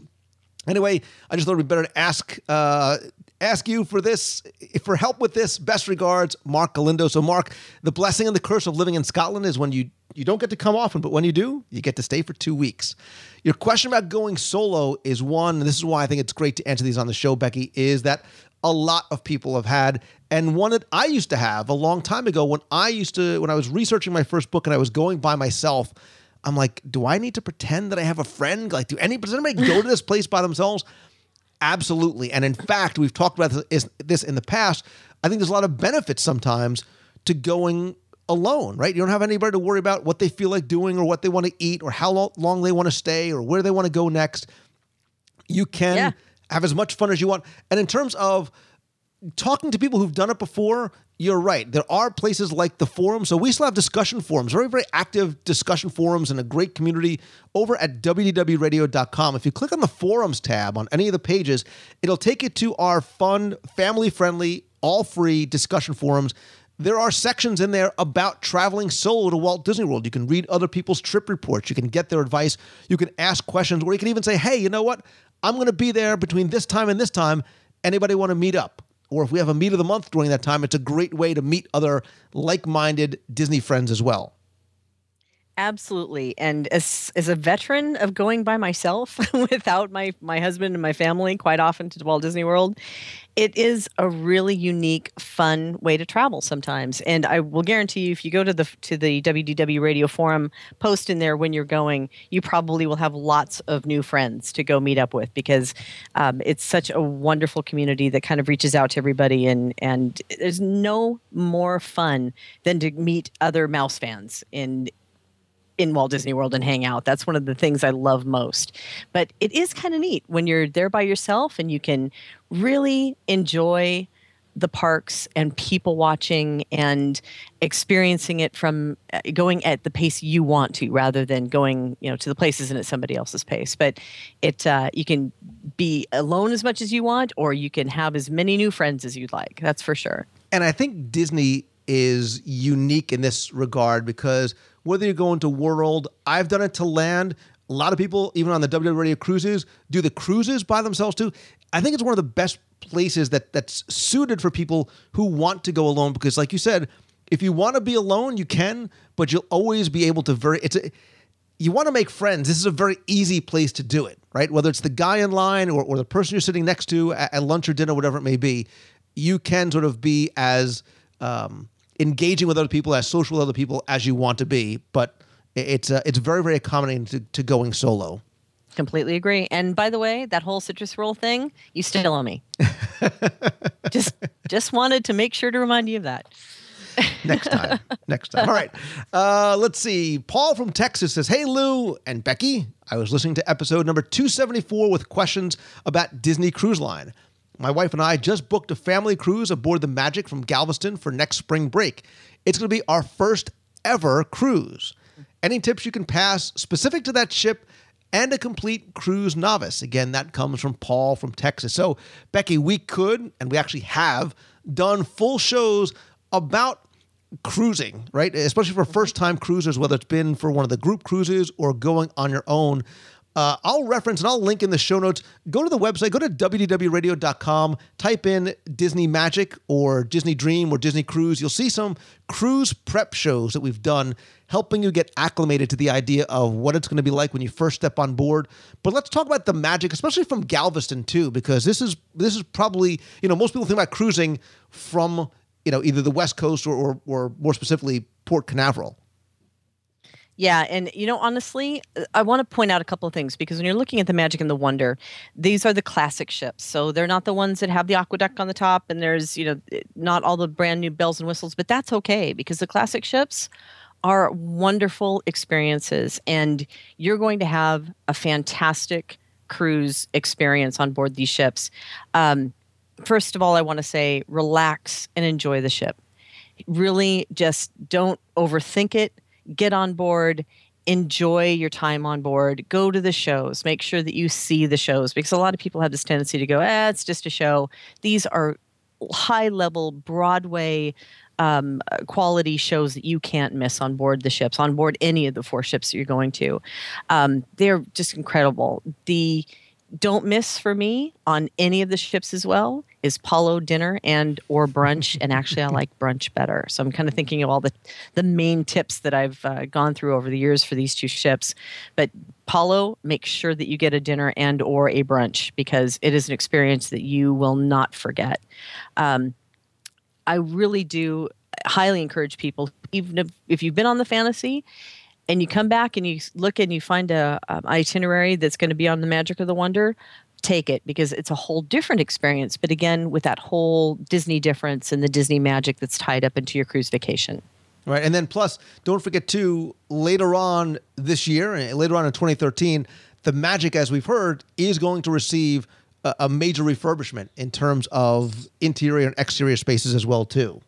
Anyway, I just thought be better to ask uh, ask you for this for help with this. Best regards, Mark Galindo. So, Mark, the blessing and the curse of living in Scotland is when you you don't get to come often, but when you do, you get to stay for two weeks. Your question about going solo is one, and this is why I think it's great to answer these on the show, Becky. Is that a lot of people have had, and one that I used to have a long time ago when I used to when I was researching my first book and I was going by myself. I'm like, do I need to pretend that I have a friend? Like, do any does anybody go to this place by themselves? Absolutely. And in fact, we've talked about this, in the past. I think there's a lot of benefits sometimes to going alone, right? You don't have anybody to worry about what they feel like doing or what they want to eat or how long they want to stay or where they want to go next. You can Yeah. have as much fun as you want. And in terms of talking to people who've done it before, you're right. There are places like the forum. So we still have discussion forums, very, very active discussion forums and a great community over at wdwradio.com. If you click on the forums tab on any of the pages, it'll take you to our fun, family friendly, all free discussion forums. There are sections in there about traveling solo to Walt Disney World. You can read other people's trip reports. You can get their advice. You can ask questions, or you can even say, hey, you know what? I'm going to be there between this time and this time. Anybody want to meet up? Or if we have a meet of the month during that time, it's a great way to meet other like minded Disney friends as well. Absolutely. And as as a veteran of going by myself without my my husband and my family quite often to Walt Disney World, it is a really unique, fun way to travel sometimes. And I will guarantee you if you go to the to the WDW radio forum, post in there when you're going, you probably will have lots of new friends to go meet up with because um, it's such a wonderful community that kind of reaches out to everybody and and there's no more fun than to meet other mouse fans in in Walt Disney World and hang out. That's one of the things I love most. But it is kind of neat when you're there by yourself and you can really enjoy the parks and people watching and experiencing it from uh, going at the pace you want to rather than going you know to the places and at somebody else's pace but it uh, you can be alone as much as you want or you can have as many new friends as you'd like that's for sure And I think Disney is unique in this regard because whether you're going to World, I've done it to land. A lot of people, even on the WDW Radio cruises, do the cruises by themselves too. I think it's one of the best places that that's suited for people who want to go alone because, like you said, if you want to be alone, you can, but you'll always be able to very. It's a you want to make friends. This is a very easy place to do it, right? Whether it's the guy in line or, or the person you're sitting next to at, at lunch or dinner, whatever it may be, you can sort of be as um, engaging with other people, as social with other people as you want to be. But it's uh, it's very very accommodating to, to going solo. Completely agree. And by the way, that whole citrus roll thing, you still owe me. just just wanted to make sure to remind you of that. next time. next time. All right. Uh, let's see. Paul from Texas says, Hey, Lou and Becky. I was listening to episode number 274 with questions about Disney Cruise Line. My wife and I just booked a family cruise aboard the Magic from Galveston for next spring break. It's going to be our first ever cruise. Any tips you can pass specific to that ship and a complete cruise novice? Again, that comes from Paul from Texas. So, Becky, we could, and we actually have done full shows about cruising, right? Especially for first time cruisers, whether it's been for one of the group cruises or going on your own. Uh, I'll reference and I'll link in the show notes. Go to the website, go to wdwradio.com, type in Disney Magic or Disney Dream or Disney Cruise. You'll see some cruise prep shows that we've done helping you get acclimated to the idea of what it's going to be like when you first step on board. But let's talk about the magic, especially from Galveston too, because this is this is probably, you know, most people think about cruising from, you know, either the West Coast or or, or more specifically Port Canaveral. Yeah, and you know, honestly, I want to point out a couple of things because when you're looking at the Magic and the Wonder, these are the classic ships. So they're not the ones that have the AquaDuck on the top, and there's you know not all the brand new bells and whistles, but that's okay because the classic ships are wonderful experiences, and you're going to have a fantastic cruise experience on board these ships. Um, first of all, I want to say relax and enjoy the ship. Really, just don't overthink it get on board enjoy your time on board go to the shows make sure that you see the shows because a lot of people have this tendency to go eh, it's just a show. These are high level broadway um, quality shows that you can't miss on board the ships on board any of the four ships that you're going to. Um, they're just incredible. The don't miss for me on any of the ships as well is Palo dinner and or brunch, and actually I like brunch better. So I'm kind of thinking of all the the main tips that I've uh, gone through over the years for these two ships. But Palo, make sure that you get a dinner and or a brunch because it is an experience that you will not forget. Um, I really do highly encourage people, even if, if you've been on the fantasy and you come back and you look and you find a um, itinerary that's going to be on the magic of the wonder take it because it's a whole different experience but again with that whole disney difference and the disney magic that's tied up into your cruise vacation. Right and then plus don't forget too later on this year and later on in 2013 the magic as we've heard is going to receive a, a major refurbishment in terms of interior and exterior spaces as well too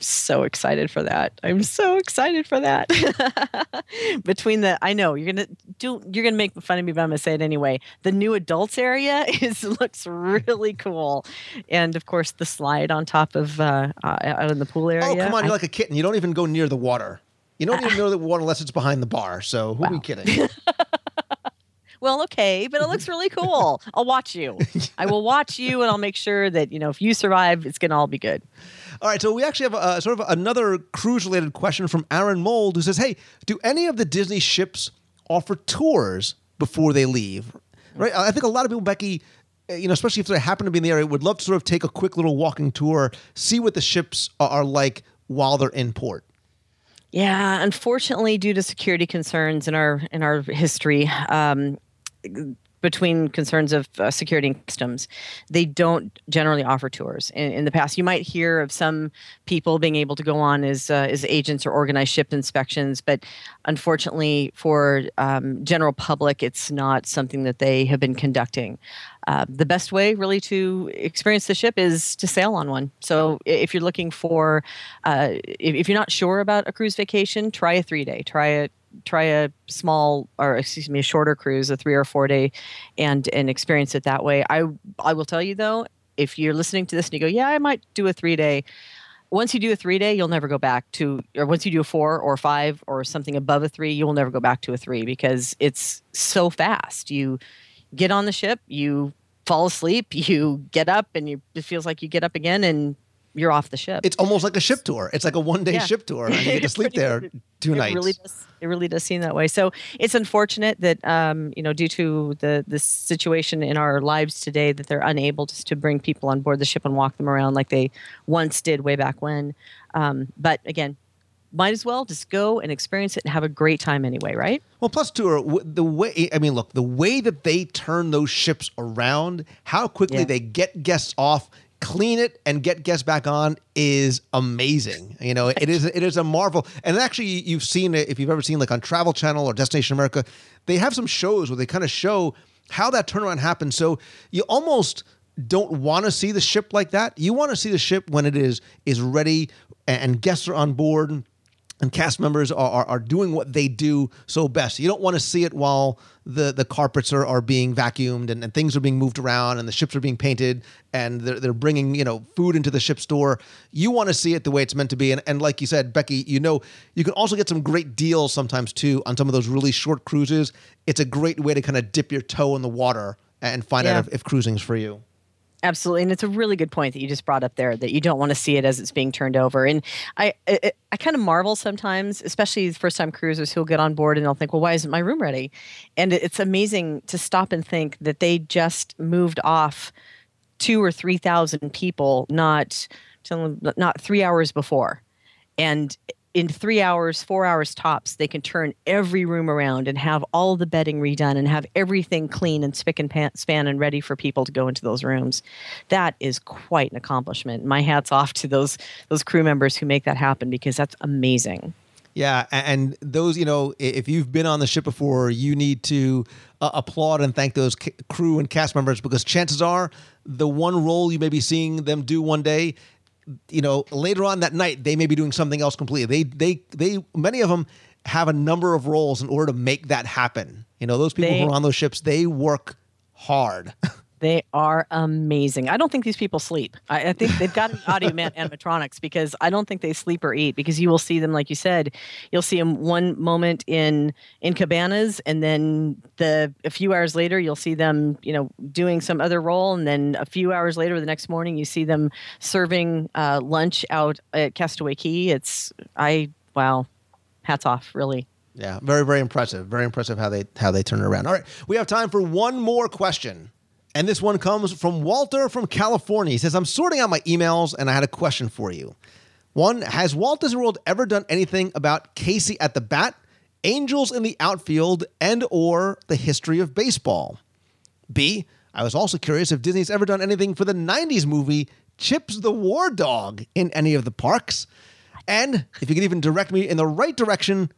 so excited for that. I'm so excited for that. Between the, I know you're gonna do, you're gonna make fun of me, but I'm gonna say it anyway. The new adults area is looks really cool, and of course the slide on top of uh, uh, out in the pool area. Oh come on, I, you're like a kitten. You don't even go near the water. You don't even know the water unless it's behind the bar. So who wow. are we kidding? well, okay, but it looks really cool. I'll watch you. I will watch you, and I'll make sure that you know if you survive, it's gonna all be good. All right, so we actually have a, sort of another cruise-related question from Aaron Mold, who says, "Hey, do any of the Disney ships offer tours before they leave?" Right, I think a lot of people, Becky, eh, you know, especially if they happen to be in the area, would love to sort of take a quick little walking tour, see what the ships are like while they're in port. Yeah, unfortunately, due to security concerns in our in our history, um, between concerns of uh, security and customs, they don't generally offer tours. In, in, the past, you might hear of some people being able to go on as uh, as agents or organize ship inspections, but unfortunately, for um, general public, it's not something that they have been conducting. Uh, the best way, really, to experience the ship is to sail on one. So, if you're looking for, uh, if, if you're not sure about a cruise vacation, try a three day, try a try a small or excuse me a shorter cruise a three or four day and and experience it that way. I i will tell you though if you're listening to this and you go yeah i might do a three day once you do a three day you'll never go back to or once you do a four or five or something above a three you will never go back to a three because it's so fast. You get on the ship you fall asleep you get up and you it feels like you get up again and you're off the ship. It's almost like a ship tour. It's like a one day yeah. ship tour, and you get to sleep there two it nights. Really does, it really does seem that way. So it's unfortunate that um, you know, due to the the situation in our lives today, that they're unable just to bring people on board the ship and walk them around like they once did way back when. Um, but again, might as well just go and experience it and have a great time anyway, right? Well, plus two, the way I mean, look, the way that they turn those ships around, how quickly yeah. they get guests off clean it and get guests back on is amazing. You know, it is it is a marvel. And actually, you've seen it if you've ever seen like on Travel Channel or Destination America, they have some shows where they kind of show how that turnaround happens. So you almost don't want to see the ship like that. You want to see the ship when it is is ready and guests are on board and cast members are, are, are doing what they do so best. You don't want to see it while the, the carpets are, are being vacuumed and, and things are being moved around and the ships are being painted and they're, they're bringing you know food into the ship store. You want to see it the way it's meant to be. And, and like you said, Becky, you know you can also get some great deals sometimes too on some of those really short cruises. It's a great way to kind of dip your toe in the water and find Yeah. out if, if cruising's for you. Absolutely, and it's a really good point that you just brought up there that you don't want to see it as it's being turned over. And I, I, I kind of marvel sometimes, especially first-time cruisers who'll get on board and they'll think, "Well, why isn't my room ready?" And it's amazing to stop and think that they just moved off two or three thousand people, not not three hours before, and in three hours, four hours tops, they can turn every room around and have all the bedding redone and have everything clean and spick and pan, span and ready for people to go into those rooms. That is quite an accomplishment. My hat's off to those those crew members who make that happen because that's amazing. Yeah, and those, you know, if you've been on the ship before, you need to uh, applaud and thank those ca- crew and cast members because chances are the one role you may be seeing them do one day, you know, later on that night they may be doing something else completely. They they they many of them have a number of roles in order to make that happen. You know, those people They- who are on those ships, they work hard. They are amazing. I don't think these people sleep. I, I think they've got an audio man- animatronics because I don't think they sleep or eat because you will see them, like you said, you'll see them one moment in in cabanas, and then the a few hours later you'll see them, you know, doing some other role, and then a few hours later, the next morning, you see them serving uh, lunch out at Castaway Cay. It's I wow, hats off, really. Yeah, very very impressive. Very impressive how they how they turn it around. All right, we have time for one more question. And this one comes from Walter from California. He says, "I'm sorting out my emails and I had a question for you. One, has Walt Disney World ever done anything about Casey at the bat, Angels in the outfield, and or the history of baseball? B, I was also curious if Disney's ever done anything for the 90s movie Chips the War Dog in any of the parks. And if you could even direct me in the right direction,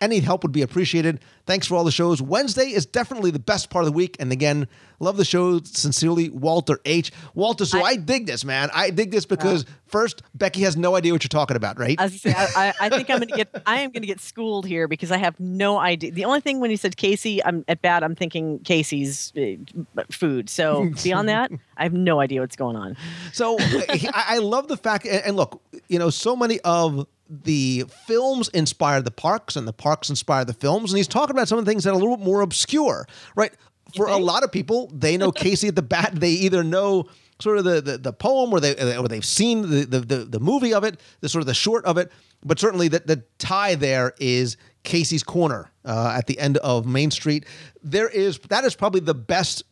any help would be appreciated. Thanks for all the shows. Wednesday is definitely the best part of the week. And again, love the show. Sincerely, Walter H. Walter, so I, dig this, man. I dig this because first, Becky has no idea what you're talking about, right? I, was say, I, I I think I'm going to get I am going to get schooled here because I have no idea. The only thing when he said Casey, I'm at bat. I'm thinking Casey's uh, food. So beyond that, I have no idea what's going on. So I, I love the fact, and look, you know, so many of the films inspired the parks, and the parks inspired the films, and he's talking about some of the things that are a little bit more obscure, right? For a lot of people, they know Casey at the bat. They either know sort of the the, the poem, or they or they've seen the, the the the movie of it, the sort of the short of it. But certainly, the the tie there is Casey's Corner uh, at the end of Main Street. There is that is probably the best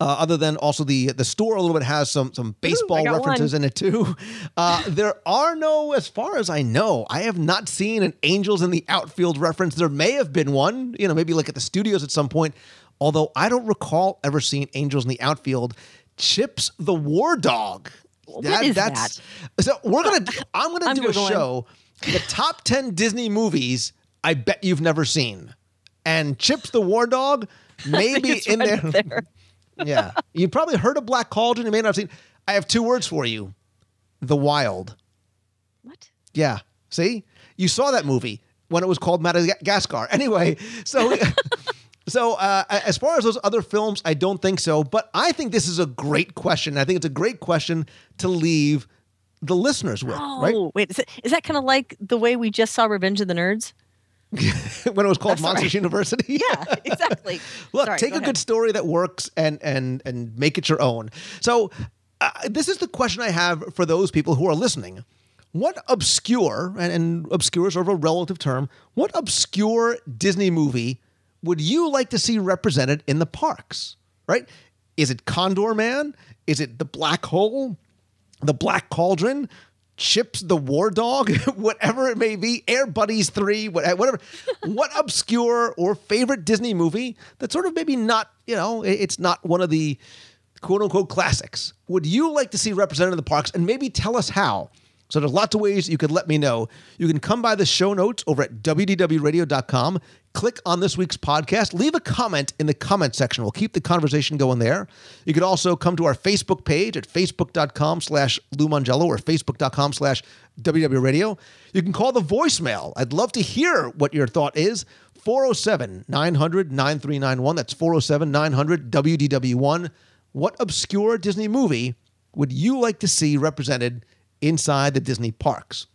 uh, other than also the the store a little bit has some some baseball got references one. in it too. Uh, there are no, as far as I know, I have not seen an Angels in the outfield reference. There may have been one, you know, maybe like at the studios at some point. Although I don't recall ever seeing Angels in the outfield. Chips the War Dog. what is So we're gonna. I'm gonna I'm do a show. The top ten Disney movies I bet you've never seen, and Chips the War Dog maybe in right there. there. Yeah. You probably heard of Black Cauldron. You may not have seen. I have two words for you The Wild. What? Yeah. See? You saw that movie when it was called Madagascar. Anyway, so. So, uh, as far as those other films, I don't think so. But I think this is a great question. I think it's a great question to leave the listeners with, Oh, right? wait. Is, it, is that kind of like the way we just saw Revenge of the Nerds? when it was called That's Monsters right. University. Yeah, exactly. Look, Sorry, take go a ahead. good story that works and and and make it your own. So, uh, this is the question I have for those people who are listening. What obscure and, and obscure is sort of a relative term. What obscure Disney movie would you like to see represented in the parks? Right? Is it Condorman? Is it the Black Hole? The Black Cauldron? Chips the War Dog, whatever it may be, Air Buddies 3, whatever. what obscure or favorite Disney movie that sort of maybe not, you know, it's not one of the quote unquote classics would you like to see represented in the parks? And maybe tell us how. So there's lots of ways you could let me know. You can come by the show notes over at wdwradio.com, click on this week's podcast, leave a comment in the comment section. We'll keep the conversation going there. You could also come to our Facebook page at facebook.com slash Lou Mongello or facebook.com slash WDWRadio. You can call the voicemail. I'd love to hear what your thought is. 407 900 9391. That's 407 900 WDW1. What obscure Disney movie would you like to see represented inside the Disney parks?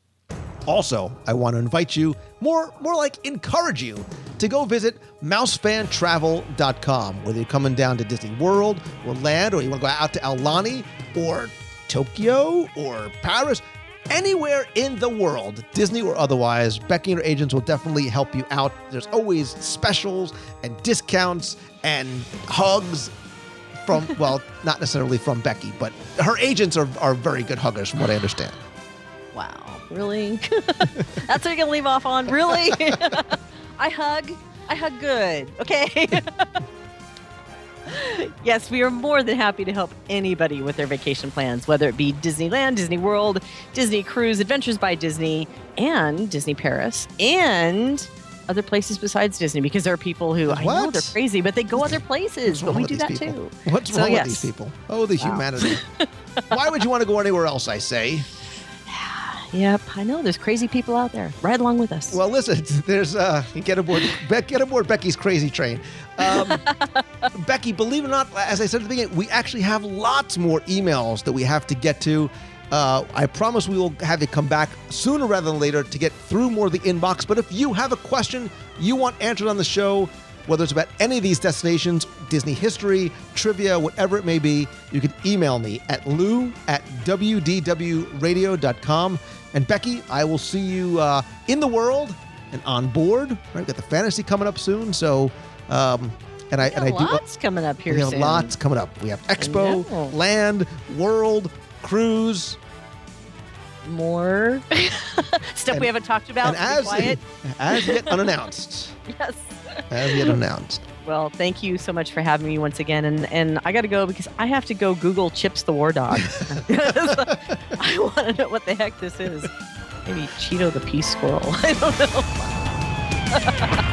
Also, I want to invite you, more more like encourage you, to go visit mousefantravel.com, whether you're coming down to Disney World or Land, or you want to go out to Aulani or Tokyo or Paris, anywhere in the world, Disney or otherwise, Becky and her agents will definitely help you out. There's always specials and discounts and hugs from, well, not necessarily from Becky, but her agents are, are very good huggers, from what I understand. Wow, really? That's what you're gonna leave off on? Really? I hug. I hug good. Okay. yes, we are more than happy to help anybody with their vacation plans, whether it be Disneyland, Disney World, Disney Cruise, Adventures by Disney, and Disney Paris, and other places besides Disney because there are people who I know they're crazy, but they go other places. But we do that people? too. What's So, wrong yes. with these people? Oh, the Wow. humanity. Why would you want to go anywhere else, I say? Yep, I know. There's crazy people out there. Ride along with us. Well, listen, there's uh, get aboard, Be- get aboard Becky's crazy train. Um, Becky, believe it or not, as I said at the beginning, we actually have lots more emails that we have to get to. Uh, I promise we will have you come back sooner rather than later to get through more of the inbox. But if you have a question you want answered on the show, whether it's about any of these destinations, Disney history, trivia, whatever it may be, you can email me at lou at wdwradio.com. And Becky, I will see you uh, in the world and on board. Right, we got the fantasy coming up soon, so um, and I and I do lots coming up here we have soon. lots coming up. We have Expo. Land, World, Cruise, More stuff And- we haven't talked about. as quiet. as yet unannounced, yes. as yet unannounced. Well, thank you so much for having me once again, and and I got to go because I have to go Google Chips the War Dog. I want to know what the heck this is. Maybe Cheeto the Peace Squirrel. I don't know.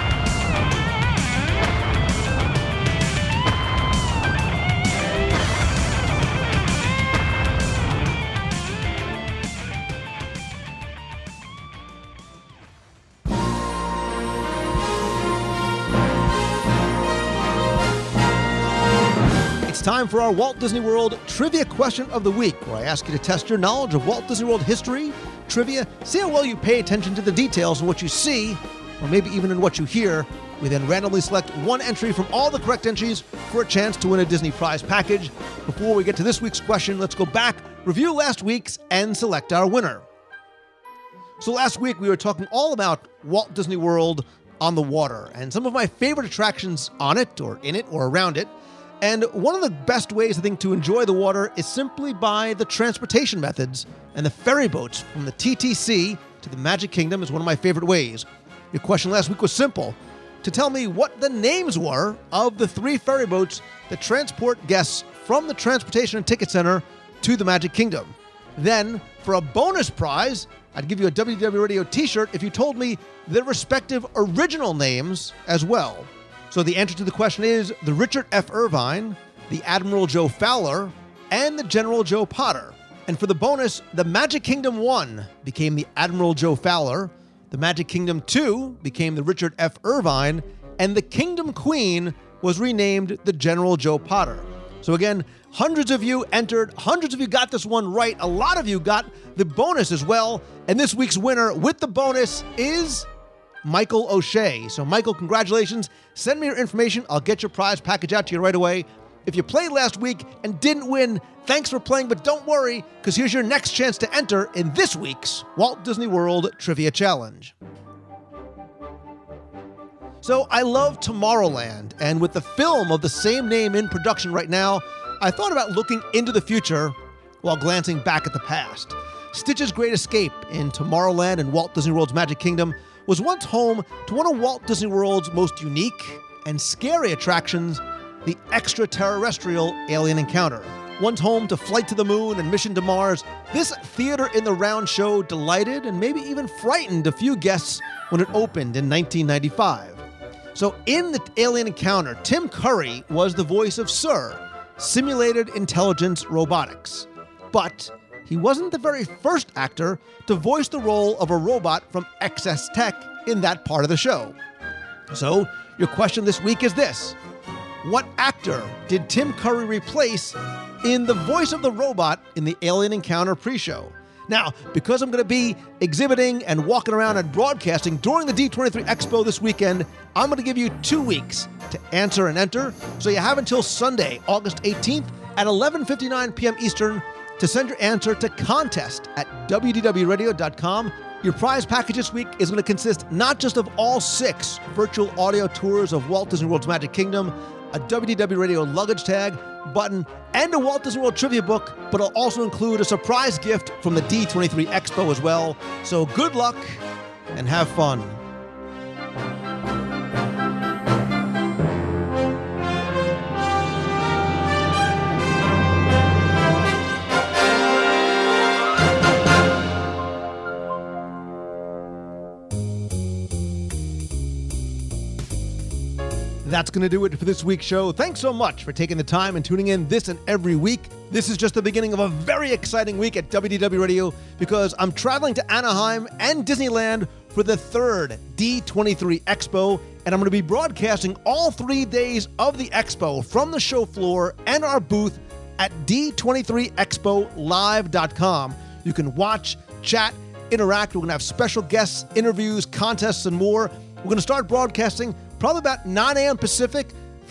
Time for our Walt Disney World Trivia Question of the Week, where I ask you to test your knowledge of Walt Disney World history, trivia, see how well you pay attention to the details in what you see, or maybe even in what you hear. We then randomly select one entry from all the correct entries for a chance to win a Disney prize package. Before we get to this week's question, let's go back, review last week's, and select our winner. So last week we were talking all about Walt Disney World on the water and some of my favorite attractions on it or in it or around it. And one of the best ways I think to enjoy the water is simply by the transportation methods and the ferry boats from the TTC to the Magic Kingdom is one of my favorite ways. Your question last week was simple to tell me what the names were of the three ferry boats that transport guests from the Transportation and Ticket Center to the Magic Kingdom. Then, for a bonus prize, I'd give you a WDW Radio t shirt if you told me their respective original names as well. So the answer to the question is the Richard F. Irvine, the Admiral Joe Fowler, and the General Joe Potter. And for the bonus, the Magic Kingdom 1 became the Admiral Joe Fowler, the Magic Kingdom 2 became the Richard F. Irvine, and the Kingdom Queen was renamed the General Joe Potter. So again, hundreds of you entered, hundreds of you got this one right, a lot of you got the bonus as well. And this week's winner with the bonus is Michael O'Shea. So, Michael, congratulations. Send me your information. I'll get your prize package out to you right away. If you played last week and didn't win, thanks for playing, but don't worry, because here's your next chance to enter in this week's Walt Disney World Trivia Challenge. So, I love Tomorrowland, and with the film of the same name in production right now, I thought about looking into the future while glancing back at the past. Stitch's Great Escape in Tomorrowland and Walt Disney World's Magic Kingdom was once home to one of Walt Disney World's most unique and scary attractions, the extraterrestrial alien encounter. once home to Flight to the Moon and Mission to Mars, this theater in the round show delighted and maybe even frightened a few guests when it opened in 1995. So, in the Alien Encounter, Tim Curry was the voice of Sir, Simulated Intelligence Robotics. But he wasn't the very first actor to voice the role of a robot from XS Tech in that part of the show. So, your question this week is this What actor did Tim Curry replace in the voice of the robot in the Alien Encounter pre show? Now, because I'm going to be exhibiting and walking around and broadcasting during the D23 Expo this weekend, I'm going to give you two weeks to answer and enter. So you have until Sunday, August 18th at 11:59 p.m. Eastern to send your answer to contest at wdwradio.com. Your prize package this week is going to consist not just of all six virtual audio tours of Walt Disney World's Magic Kingdom, a WDW Radio luggage tag, button, and a Walt Disney World trivia book, but it'll also include a surprise gift from the D23 Expo as well. So good luck and have fun. That's going to do it for this week's show. Thanks so much for taking the time and tuning in this and every week. This is just the beginning of a very exciting week at WDW Radio because I'm traveling to Anaheim and Disneyland for the third D23 Expo, and I'm going to be broadcasting all three days of the Expo from the show floor and our booth at D23ExpoLive.com. You can watch, chat, interact. We're going to have special guests, interviews, contests, and more. We're going to start broadcasting probably about 9 a.m. Pacific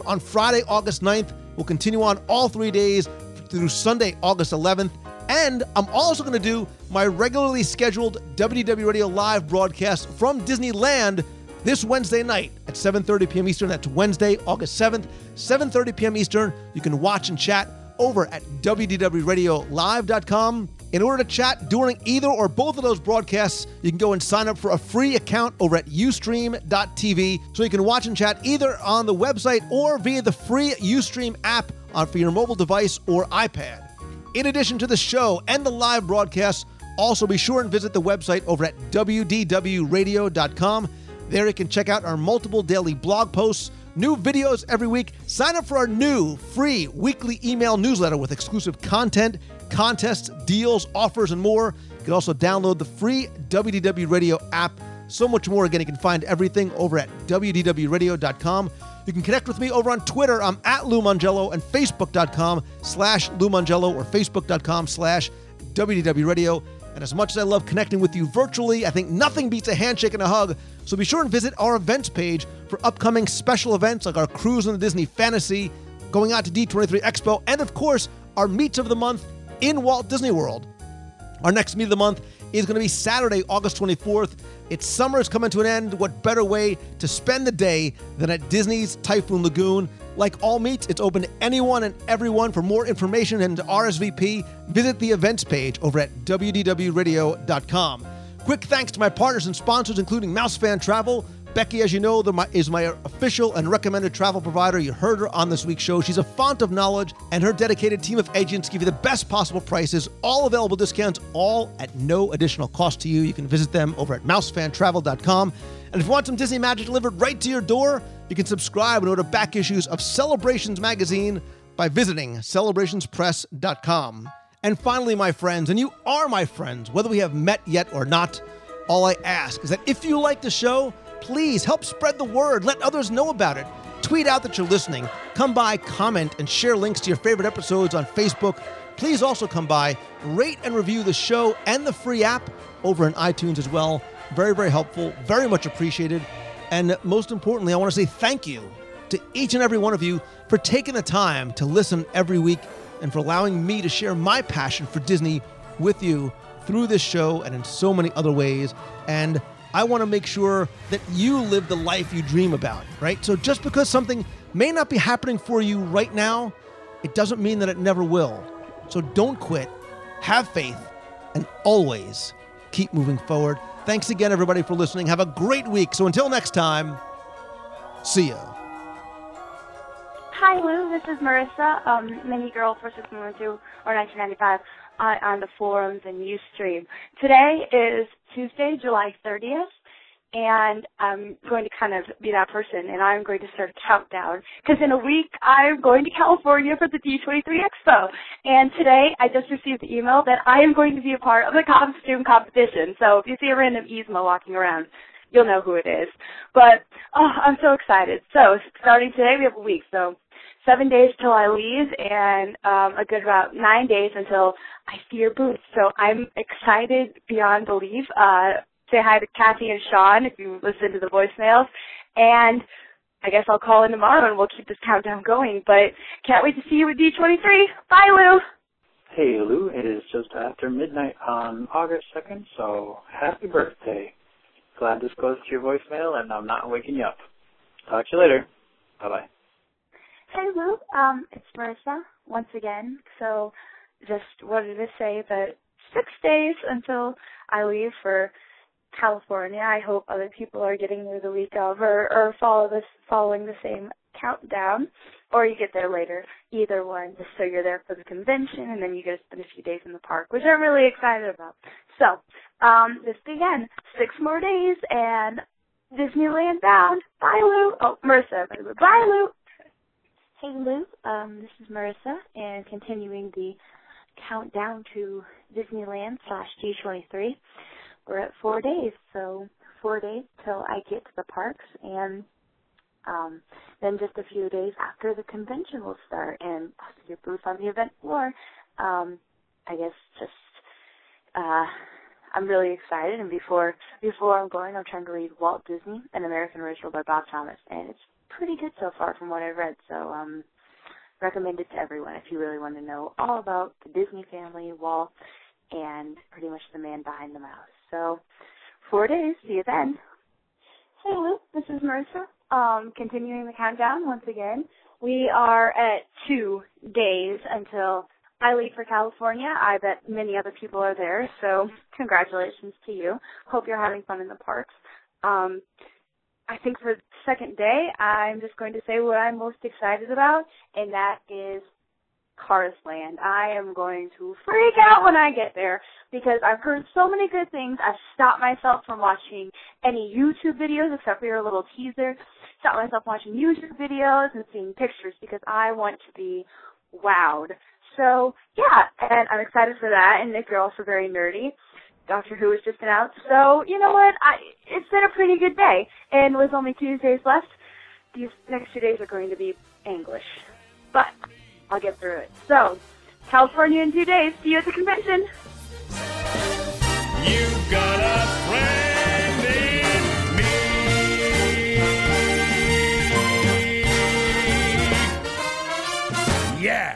on Friday, August 9th. We'll continue on all three days through Sunday, August 11th. And I'm also going to do my regularly scheduled WDW Radio Live broadcast from Disneyland this Wednesday night at 7:30 p.m. Eastern. That's Wednesday, August 7th, 7:30 p.m. Eastern. You can watch and chat over at wdwradiolive.com. In order to chat during either or both of those broadcasts, you can go and sign up for a free account over at ustream.tv so you can watch and chat either on the website or via the free Ustream app on for your mobile device or iPad. In addition to the show and the live broadcasts, also be sure and visit the website over at wdwradio.com. There you can check out our multiple daily blog posts, new videos every week. Sign up for our new free weekly email newsletter with exclusive content, contests, deals, offers, and more. You can also download the free WDW Radio app. So much more. Again, you can find everything over at wdwradio.com. You can connect with me over on Twitter. I'm at Lou Mongello and Facebook.com slash Lou Mongello or Facebook.com slash WDW Radio. And as much as I love connecting with you virtually, I think nothing beats a handshake and a hug. So be sure and visit our events page for upcoming special events like our cruise on the Disney Fantasy, going out to D23 Expo, and of course, our meets of the month in Walt Disney World. Our next meet of the month is going to be Saturday, August 24th. It's summer is coming to an end. What better way to spend the day than at Disney's Typhoon Lagoon? Like all meets, it's open to anyone and everyone. For more information and to RSVP, visit the events page over at wdwradio.com. Quick thanks to my partners and sponsors, including Mousefan Travel. Becky, as you know, the- my- is my official and recommended travel provider. You heard her on this week's show. She's a font of knowledge, and her dedicated team of agents give you the best possible prices, all available discounts, all at no additional cost to you. You can visit them over at mousefantravel.com. And if you want some Disney magic delivered right to your door, you can subscribe and order back issues of Celebrations magazine by visiting celebrationspress.com. And finally, my friends, and you are my friends, whether we have met yet or not, all I ask is that if you like the show, please help spread the word. Let others know about it. Tweet out that you're listening. Come by, comment, and share links to your favorite episodes on Facebook. Please also come by, rate and review the show and the free app over in iTunes as well. Very, very helpful, very much appreciated. And most importantly, I want to say thank you to each and every one of you for taking the time to listen every week and for allowing me to share my passion for Disney with you through this show and in so many other ways. And I want to make sure that you live the life you dream about, right? So just because something may not be happening for you right now, it doesn't mean that it never will. So don't quit, have faith, and always keep moving forward. Thanks again, everybody, for listening. Have a great week. So until next time, see ya. Hi, Lou. This is Marissa, um, Mini Girl for 6112 or 1995 on, on the forums and Ustream. Today is Tuesday, July 30th, and I'm going to kind of be that person, and I'm going to start a countdown because in a week I'm going to California for the D23 Expo, and today I just received the email that I am going to be a part of the costume competition. So if you see a random Yzma walking around, you'll know who it is. But oh, I'm so excited. So starting today, we have a week. So seven days till I leave, and um, a good about nine days until I see your booth. So I'm excited beyond belief. Uh, say hi to Kathy and Sean if you listen to the voicemails, and I guess I'll call in tomorrow and we'll keep this countdown going. But can't wait to see you at D23. Bye, Lou. Hey, Lou. It is just after midnight on August 2nd, so happy birthday. Glad this goes to your voicemail, and I'm not waking you up. Talk to you later. Bye bye. Hey Lou, um, it's Marissa once again. So just wanted to say that six days until I leave for California. I hope other people are getting there the week of or, or follow this following the same countdown. Or you get there later. Either one, just so you're there for the convention and then you get to spend a few days in the park, which I'm really excited about. So, um, this again, six more days and Disneyland bound. Bye Lou. Oh, Marissa. Bye Lou. Hey Lou, um, this is Marissa, and continuing the countdown to Disneyland slash D23. We're at four days, so four days till I get to the parks, and um, then just a few days after the convention will start, and your booth on the event floor. Um, I guess just uh, I'm really excited, and before before I'm going, I'm trying to read Walt Disney: An American Original by Bob Thomas, and it's pretty good so far from what I've read. So um, recommend it to everyone if you really want to know all about the Disney family, Walt, and pretty much the man behind the mouse. So four days. See you then. Hey Lou, this is Marissa. Um, continuing the countdown once again. We are at two days until I leave for California. I bet many other people are there, so congratulations to you. Hope you're having fun in the parks. Um, I think for second day, I'm just going to say what I'm most excited about, and that is Cars Land. I am going to freak out when I get there because I've heard so many good things. I've stopped myself from watching any YouTube videos except for your little teaser. Stopped myself watching YouTube videos and seeing pictures because I want to be wowed. So yeah, and I'm excited for that. And if you're also very nerdy, Doctor Who has just been out. So you know what? I it's been a pretty good day, and with only two days left, these next two days are going to be anguish, but I'll get through it. So, California in two days. See you at the convention. You got a friend in me. Yeah.